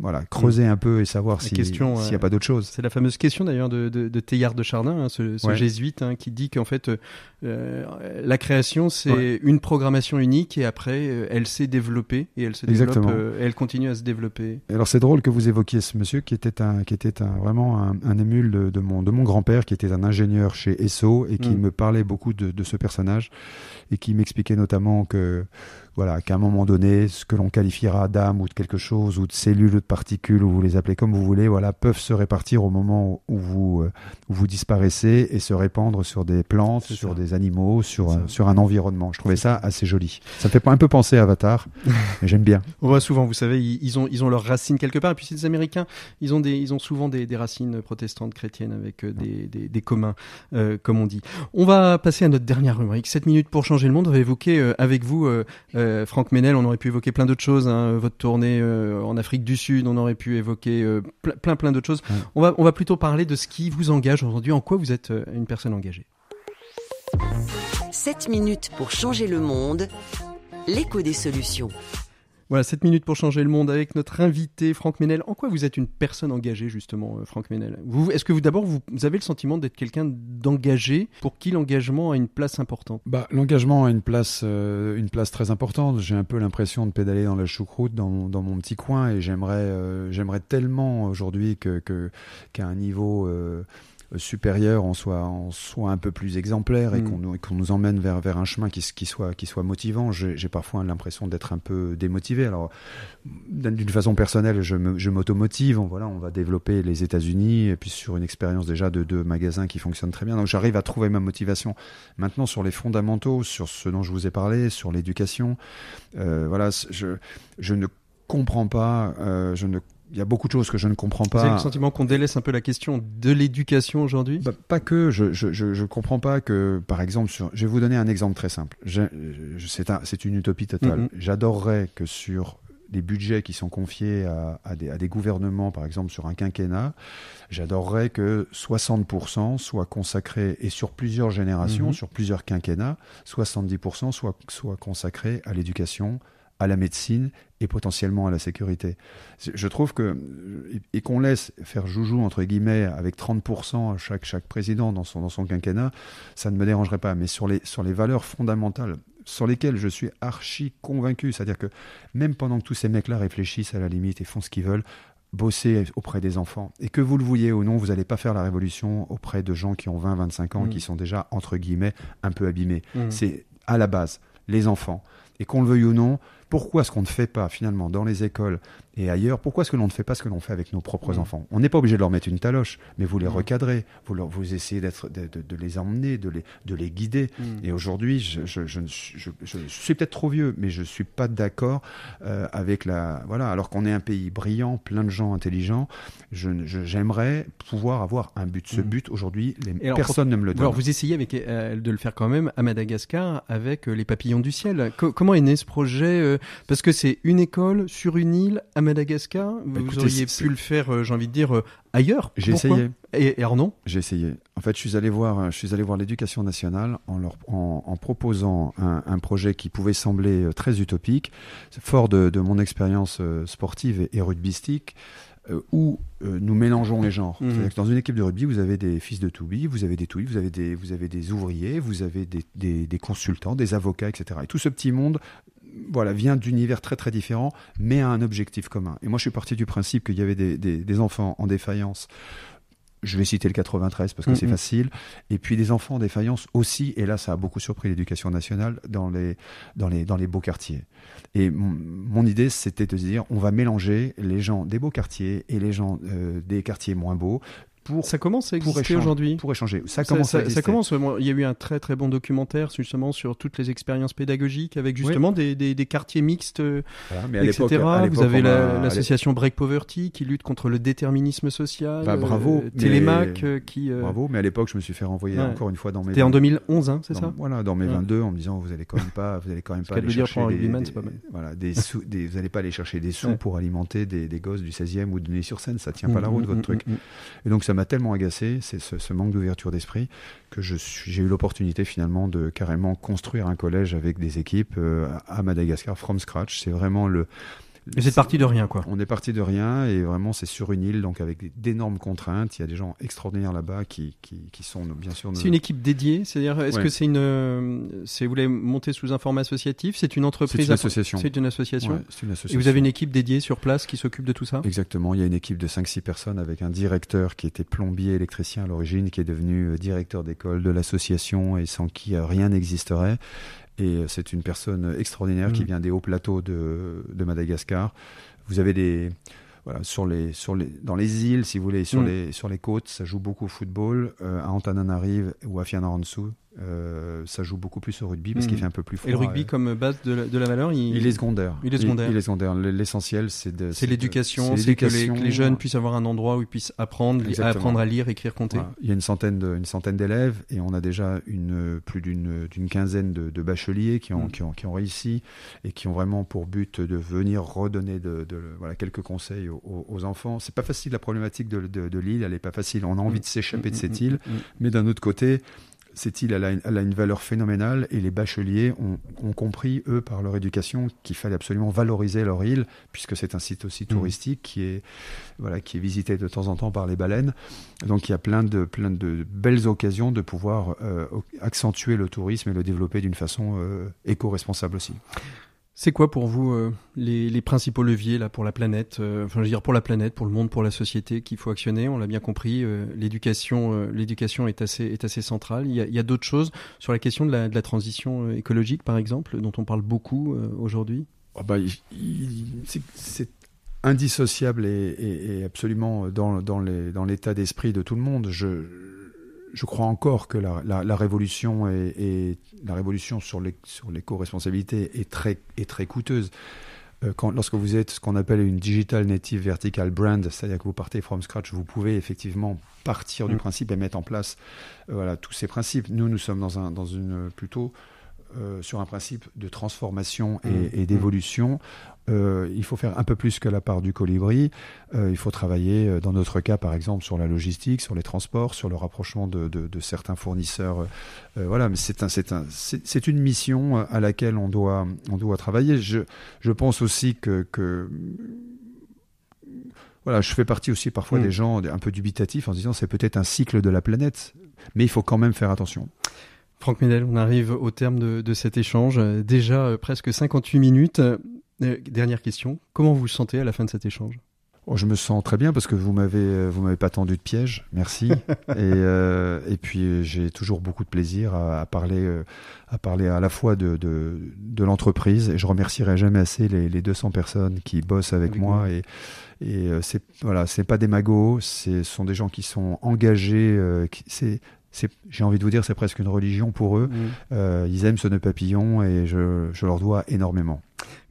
B: voilà creuser un peu et savoir s'il n'y
A: euh,
B: a pas d'autre chose
A: C'est la fameuse question d'ailleurs de, de, de Teilhard de Chardin, hein, ce, ce
B: Ouais.
A: jésuite, hein, qui dit qu'en fait euh, euh, la création c'est
B: Ouais.
A: une programmation unique et après elle s'est développée et elle se développe, et elle continue à se développer.
B: Et Alors c'est drôle que vous évoquiez ce monsieur qui était un qui était un vraiment un, un émule de, de mon de mon grand-père qui était un ingénieur chez Esso et qui
A: Mm.
B: me parlait beaucoup de, de ce personnage et qui m'expliquait notamment que voilà qu'à un moment donné ce que l'on qualifiera d'âme ou de quelque chose ou de cellules ou de particules ou vous les appelez comme vous voulez voilà peuvent se répartir au moment où vous euh, où vous disparaissez et se répandre sur des plantes sur
A: ça.
B: des animaux sur un, sur un environnement je trouvais ça assez joli ça me fait un peu penser à Avatar mais j'aime bien
A: On voit souvent, vous savez, ils, ont ils ont leurs racines quelque part. Et puis ces Américains, ils ont des ils ont souvent des, des racines protestantes chrétiennes avec euh, des, des, des communs, euh, comme on dit. On va passer à notre dernière rubrique. 7 minutes pour changer le monde. On va évoquer euh, avec vous, euh, euh, Franck Ménel. On aurait pu évoquer plein d'autres choses. Hein, votre tournée euh, en Afrique du Sud. On aurait pu évoquer euh, plein plein plein d'autres choses.
B: Ouais.
A: On va on va plutôt parler de ce qui vous engage aujourd'hui. En quoi vous êtes euh, une personne engagée
C: 7 minutes pour changer le monde. L'écho des solutions.
A: Voilà, 7 minutes pour changer le monde avec notre invité Franck Ménel. En quoi vous êtes une personne engagée justement, euh, Franck Ménel? Est-ce que vous d'abord vous, avez le sentiment d'être quelqu'un d'engagé? Pour qui l'engagement a une place importante?
B: Bah, l'engagement a une place, euh, une place très importante. J'ai un peu l'impression de pédaler dans la choucroute dans, mon- petit coin et j'aimerais, euh, j'aimerais tellement aujourd'hui que, que- qu'à un niveau supérieur, on soit, on soit un peu plus exemplaire et
A: Mm.
B: qu'on nous, emmène vers, vers un chemin qui, soit, qui soit motivant. J'ai, parfois l'impression d'être un peu démotivé. Alors, d'une façon personnelle, je, m'automotive. On, voilà, on va développer les États-Unis et puis sur une expérience déjà de deux magasins qui fonctionnent très bien. Donc, j'arrive à trouver ma motivation. Maintenant, sur les fondamentaux, sur ce dont je vous ai parlé, sur l'éducation, euh, voilà, je, je ne comprends pas. euh, je ne, il y a beaucoup de choses que je ne comprends
A: Vous avez
B: pas.
A: le sentiment qu'on délaisse un peu la question de l'éducation aujourd'hui?
B: Bah, pas que, je, je, je, je comprends pas que, par exemple, sur, je vais vous donner un exemple très simple. C'est un, c'est une utopie totale.
A: Mhm.
B: J'adorerais que sur les budgets qui sont confiés à, à, des, à des gouvernements, par exemple sur un quinquennat, j'adorerais que 60% soient consacrés, et sur plusieurs générations,
A: Mhm.
B: sur plusieurs quinquennats, 70% soient, soient consacrés à l'éducation, à la médecine et potentiellement à la sécurité. Je trouve que et qu'on laisse faire joujou entre guillemets avec 30% chaque chaque président dans son dans son quinquennat, ça ne me dérangerait pas. Mais sur les sur les valeurs fondamentales sur lesquelles je suis archi convaincu, c'est-à-dire que même pendant que tous ces mecs-là réfléchissent à la limite et font ce qu'ils veulent, bosser auprès des enfants. Et que vous le vouliez ou non, vous n'allez pas faire la révolution auprès de gens qui ont 20, 25 ans,
A: Mm.
B: qui sont déjà, entre guillemets, un peu abîmés.
A: Mhm.
B: C'est à la base les enfants. Et qu'on le veuille ou non, pourquoi est-ce qu'on ne fait pas finalement dans les écoles et ailleurs, pourquoi est-ce que l'on ne fait pas ce que l'on fait avec nos propres
A: Mm.
B: enfants? On n'est pas obligé de leur mettre une taloche, mais vous les
A: Mm.
B: recadrez, vous, leur, vous essayez d'être, de, de- de les emmener, de les, de les guider.
A: Mhm.
B: Et aujourd'hui, je, je, je, ne suis- je- je suis peut-être trop vieux, mais je suis pas d'accord euh, avec la. Voilà, alors qu'on est un pays brillant, plein de gens intelligents, ne- j'aimerais pouvoir avoir un but. Ce
A: Mhm.
B: but, aujourd'hui,
A: alors,
B: personne ne me le donne.
A: Alors vous essayez avec, euh, de le faire quand même à Madagascar avec euh, les papillons du ciel. Co- comment est né ce projet euh, Parce que c'est une école sur une île à Madagascar. Vous
B: Bah, écoutez,
A: auriez
B: c'est-
A: pu le faire, euh, j'ai envie de dire, euh, ailleurs.
B: J'ai essayé.
A: Et, non
B: J'ai essayé. En fait, je suis allé voir, je suis allé voir l'éducation nationale en, leur, en, en proposant un, un projet qui pouvait sembler très utopique, fort de, de mon expérience sportive et, et rugbystique, euh, où euh, nous mélangeons les genres.
A: Mhm.
B: Que dans une équipe de rugby, vous avez des fils de Toubi, vous avez des Toubi, vous avez des, vous avez des ouvriers, vous avez des, des, des consultants, des avocats, etc. Et tout ce petit monde voilà, vient d'univers très très différents, mais a un objectif commun. Et moi, je suis parti du principe qu'il y avait des, des, des enfants en défaillance. Je vais citer le 93 parce que c'est
A: Mhm.
B: facile. Et puis des enfants en défaillance aussi, et là ça a beaucoup surpris l'éducation nationale, dans les, dans les, dans les beaux quartiers. Et mon, mon idée c'était de dire on va mélanger les gens des beaux quartiers et les gens euh, des quartiers moins beaux pour
A: Ça commence à exister
B: échanger-
A: aujourd'hui.
B: pour échanger. Ça commence
A: ça-
B: à
A: ça
B: exister.
A: commence. Bon, Il y a eu un très très bon documentaire justement sur toutes les expériences pédagogiques avec justement des, des- des quartiers mixtes,
B: Voilà, mais à
A: etc.
B: à
A: Vous avez la- l'association Break Poverty qui lutte contre le déterminisme social.
B: Bah, bravo,
A: euh,
B: mais-
A: Télémac euh, qui. euh,
B: Bravo, mais à l'époque, je me suis fait renvoyer
A: Ouais.
B: encore une fois dans mes.
A: C'était en 2011, hein, c'est ça
B: Voilà, dans mes
A: Ouais.
B: 22, en me disant vous allez quand même pas, vous allez quand même pas aller chercher des,
A: rugbyman,
B: des-
A: c'est pas mal.
B: voilà, des sous, des- vous allez pas aller chercher des sous
A: Ouais.
B: pour alimenter des, des gosses du 16e ou de Neuilly-sur-Seine, ça tient pas la
A: Mm,
B: route
A: mm,
B: votre
A: mm,
B: truc. Et donc ça tellement agacé, c'est ce, manque d'ouverture d'esprit que j'ai eu l'opportunité finalement de carrément construire un collège avec des équipes euh, à Madagascar from scratch. C'est vraiment le
A: Mais c'est parti de rien, quoi.
B: on est parti de rien et vraiment c'est sur une île, donc avec d'énormes contraintes. Il y a des gens extraordinaires là-bas qui, qui, qui sont bien sûr. nos-
A: C'est une équipe dédiée, c'est-à-dire est-ce
B: Ouais.
A: que c'est une, euh, c'est vous voulez monter sous un format associatif, c'est une entreprise,
B: C'est une association.
A: c'est une association?
B: Ouais, c'est une
A: Et
B: association.
A: vous avez une équipe dédiée sur place qui s'occupe de tout ça?
B: Exactement, il y a une équipe de 5-6 personnes avec un directeur qui était plombier électricien à l'origine, qui est devenu euh, directeur d'école de l'association et sans qui euh, rien n'existerait. Et euh, c'est une personne extraordinaire qui
A: Mhm.
B: vient des hauts plateaux de, de Madagascar. Vous avez des... Voilà, sur les, sur les, dans les îles, si vous voulez, sur,
A: Mhm.
B: les, sur les côtes, ça joue beaucoup au football. Euh, à Antananarive ou à Fianarantsoa, euh, ça joue beaucoup plus au rugby parce
A: Mhm.
B: qu'il fait un peu plus froid.
A: Et le rugby
B: Euh,
A: comme base de la, de la valeur, il,
B: il est secondaire.
A: Il est secondaire.
B: Il, est secondaire. L'essentiel, c'est de.
A: c'est l'éducation,
B: c'est
A: que les,
B: l'éducation.
A: que les jeunes puissent avoir un endroit où ils puissent apprendre,
B: Exactement.
A: apprendre à lire, écrire, compter.
B: Voilà. Il y a une centaine de- une centaine d'élèves et on a déjà une, plus d'une d'une quinzaine de, de bacheliers qui ont,
A: Mm.
B: qui, ont, qui ont réussi et qui ont vraiment pour but de venir redonner de, de- voilà, quelques conseils aux, aux- enfants. C'est pas facile la problématique de, l'île, elle est pas facile. On a envie de s'échapper de cette île, mais d'un autre côté, cette île, elle a, une, elle a une valeur phénoménale et les bacheliers ont, ont compris, eux, par leur éducation, qu'il fallait absolument valoriser leur île, puisque c'est un site aussi touristique qui est, voilà, qui est visité de temps en temps par les baleines. Donc il y a plein de, plein de belles occasions de pouvoir euh, accentuer le tourisme et le développer d'une façon euh, éco-responsable aussi.
A: C'est quoi pour vous euh, les, principaux leviers là pour la planète, euh, enfin je veux dire pour la planète, pour le monde, pour la société qu'il faut actionner? On l'a bien compris, euh, l'éducation, est assez centrale. Il y a, d'autres choses sur la question de la, transition écologique par exemple, dont on parle beaucoup aujourd'hui?
B: Oh bah, c'est- indissociable et, absolument dans, l'état d'esprit de tout le monde. Je crois encore que la, la- la révolution est, est- la révolution sur les- sur l'éco-responsabilité est très, est très coûteuse. Euh, Quand, lorsque vous êtes ce qu'on appelle une digital native vertical brand, c'est-à-dire que vous partez from scratch, vous pouvez effectivement partir du
A: Mm.
B: principe et mettre en place euh, voilà, tous ces principes. Nous, nous sommes dans, un, dans une plutôt euh, sur un principe de transformation et,
A: Mm.
B: et d'évolution. Euh, il faut faire un peu plus que la part du colibri. Euh, il faut travailler, dans notre cas, par exemple, sur la logistique, sur les transports, sur le rapprochement de, de- de certains fournisseurs. Voilà, mais c'est un, c'est un, c'est c'est une mission à laquelle on doit, on doit travailler. Je, je pense aussi que, que voilà, je fais partie aussi parfois
A: Mm.
B: des gens un peu dubitatifs en se disant c'est peut-être un cycle de la planète, mais il faut quand même faire attention.
A: Franck Ménel, on arrive au terme de, de cet échange. Déjà euh, presque 58 minutes. Euh, dernière question, comment vous vous sentez à la fin de cet échange?
B: Oh, je me sens très bien parce que vous m'avez euh, vous m'avez pas tendu de piège, merci. et, euh, et puis j'ai toujours beaucoup de plaisir à, à parler à parler à la fois de de, de l'entreprise et je remercierai jamais assez les, les 200 personnes qui bossent avec,
A: Avec
B: moi
A: vous.
B: et et c'est voilà c'est pas des magots, ce sont des gens qui sont engagés. euh, c'est j'ai envie de vous dire c'est presque une religion pour eux. Euh, ils aiment ce nœud papillon et je, je leur dois énormément.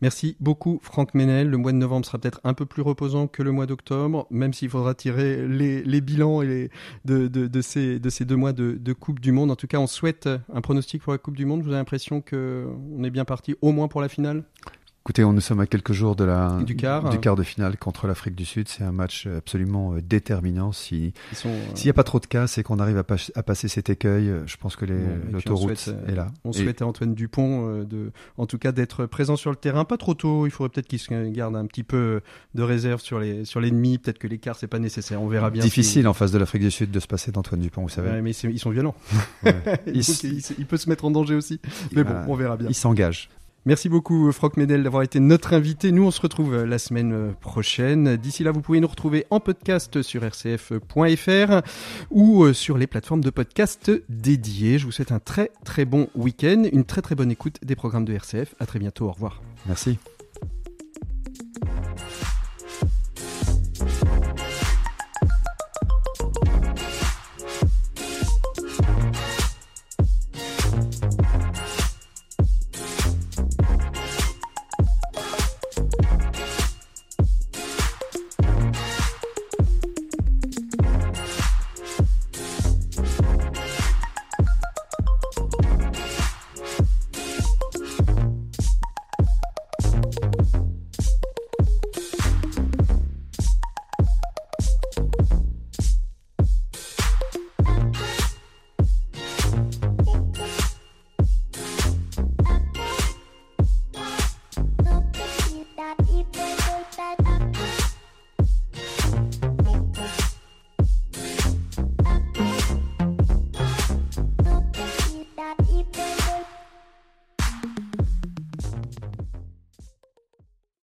A: Merci beaucoup Franck Ménel. Le mois de novembre sera peut-être un peu plus reposant que le mois d'octobre, même s'il faudra tirer les, les bilans et les- de, de, de ces, de ces deux mois de, de Coupe du Monde. En tout cas, on souhaite un pronostic pour la Coupe du Monde. Vous avez l'impression qu'on est bien parti au moins pour la finale?
B: Écoutez, on nous sommes à quelques jours de la,
A: Du quart.
B: du quart de finale contre l'Afrique du Sud. C'est un match absolument euh, déterminant. Si,
A: euh,
B: s'il n'y a pas trop de cas, c'est qu'on arrive à, pas- à passer cet écueil. euh, Je pense que l'autoroute
A: euh,
B: est là.
A: On
B: Et-
A: souhaite à Antoine Dupont, euh, de, en tout cas, d'être présent sur le terrain. Pas trop tôt. Il faudrait peut-être qu'il se garde un petit peu de réserve sur l'ennemi. Peut-être que l'écart c'est pas nécessaire. On verra bien.
B: difficile en face de l'Afrique du Sud de se passer d'Antoine Dupont, vous savez.
A: Ouais, mais ils sont violents.
B: Ouais.
A: Donc,
B: Il
A: il, il peut se mettre en danger aussi. Mais bon, on verra bien.
B: Il s'engage.
A: Merci beaucoup, Franck Médel, d'avoir été notre invité. Nous, on se retrouve euh, la semaine euh, prochaine. D'ici là, vous pouvez nous retrouver en podcast sur rcf.fr ou euh, sur les plateformes de podcast dédiées. Je vous souhaite un très très bon week-end, une très très bonne écoute des programmes de RCF. À très bientôt. Au revoir.
B: Merci.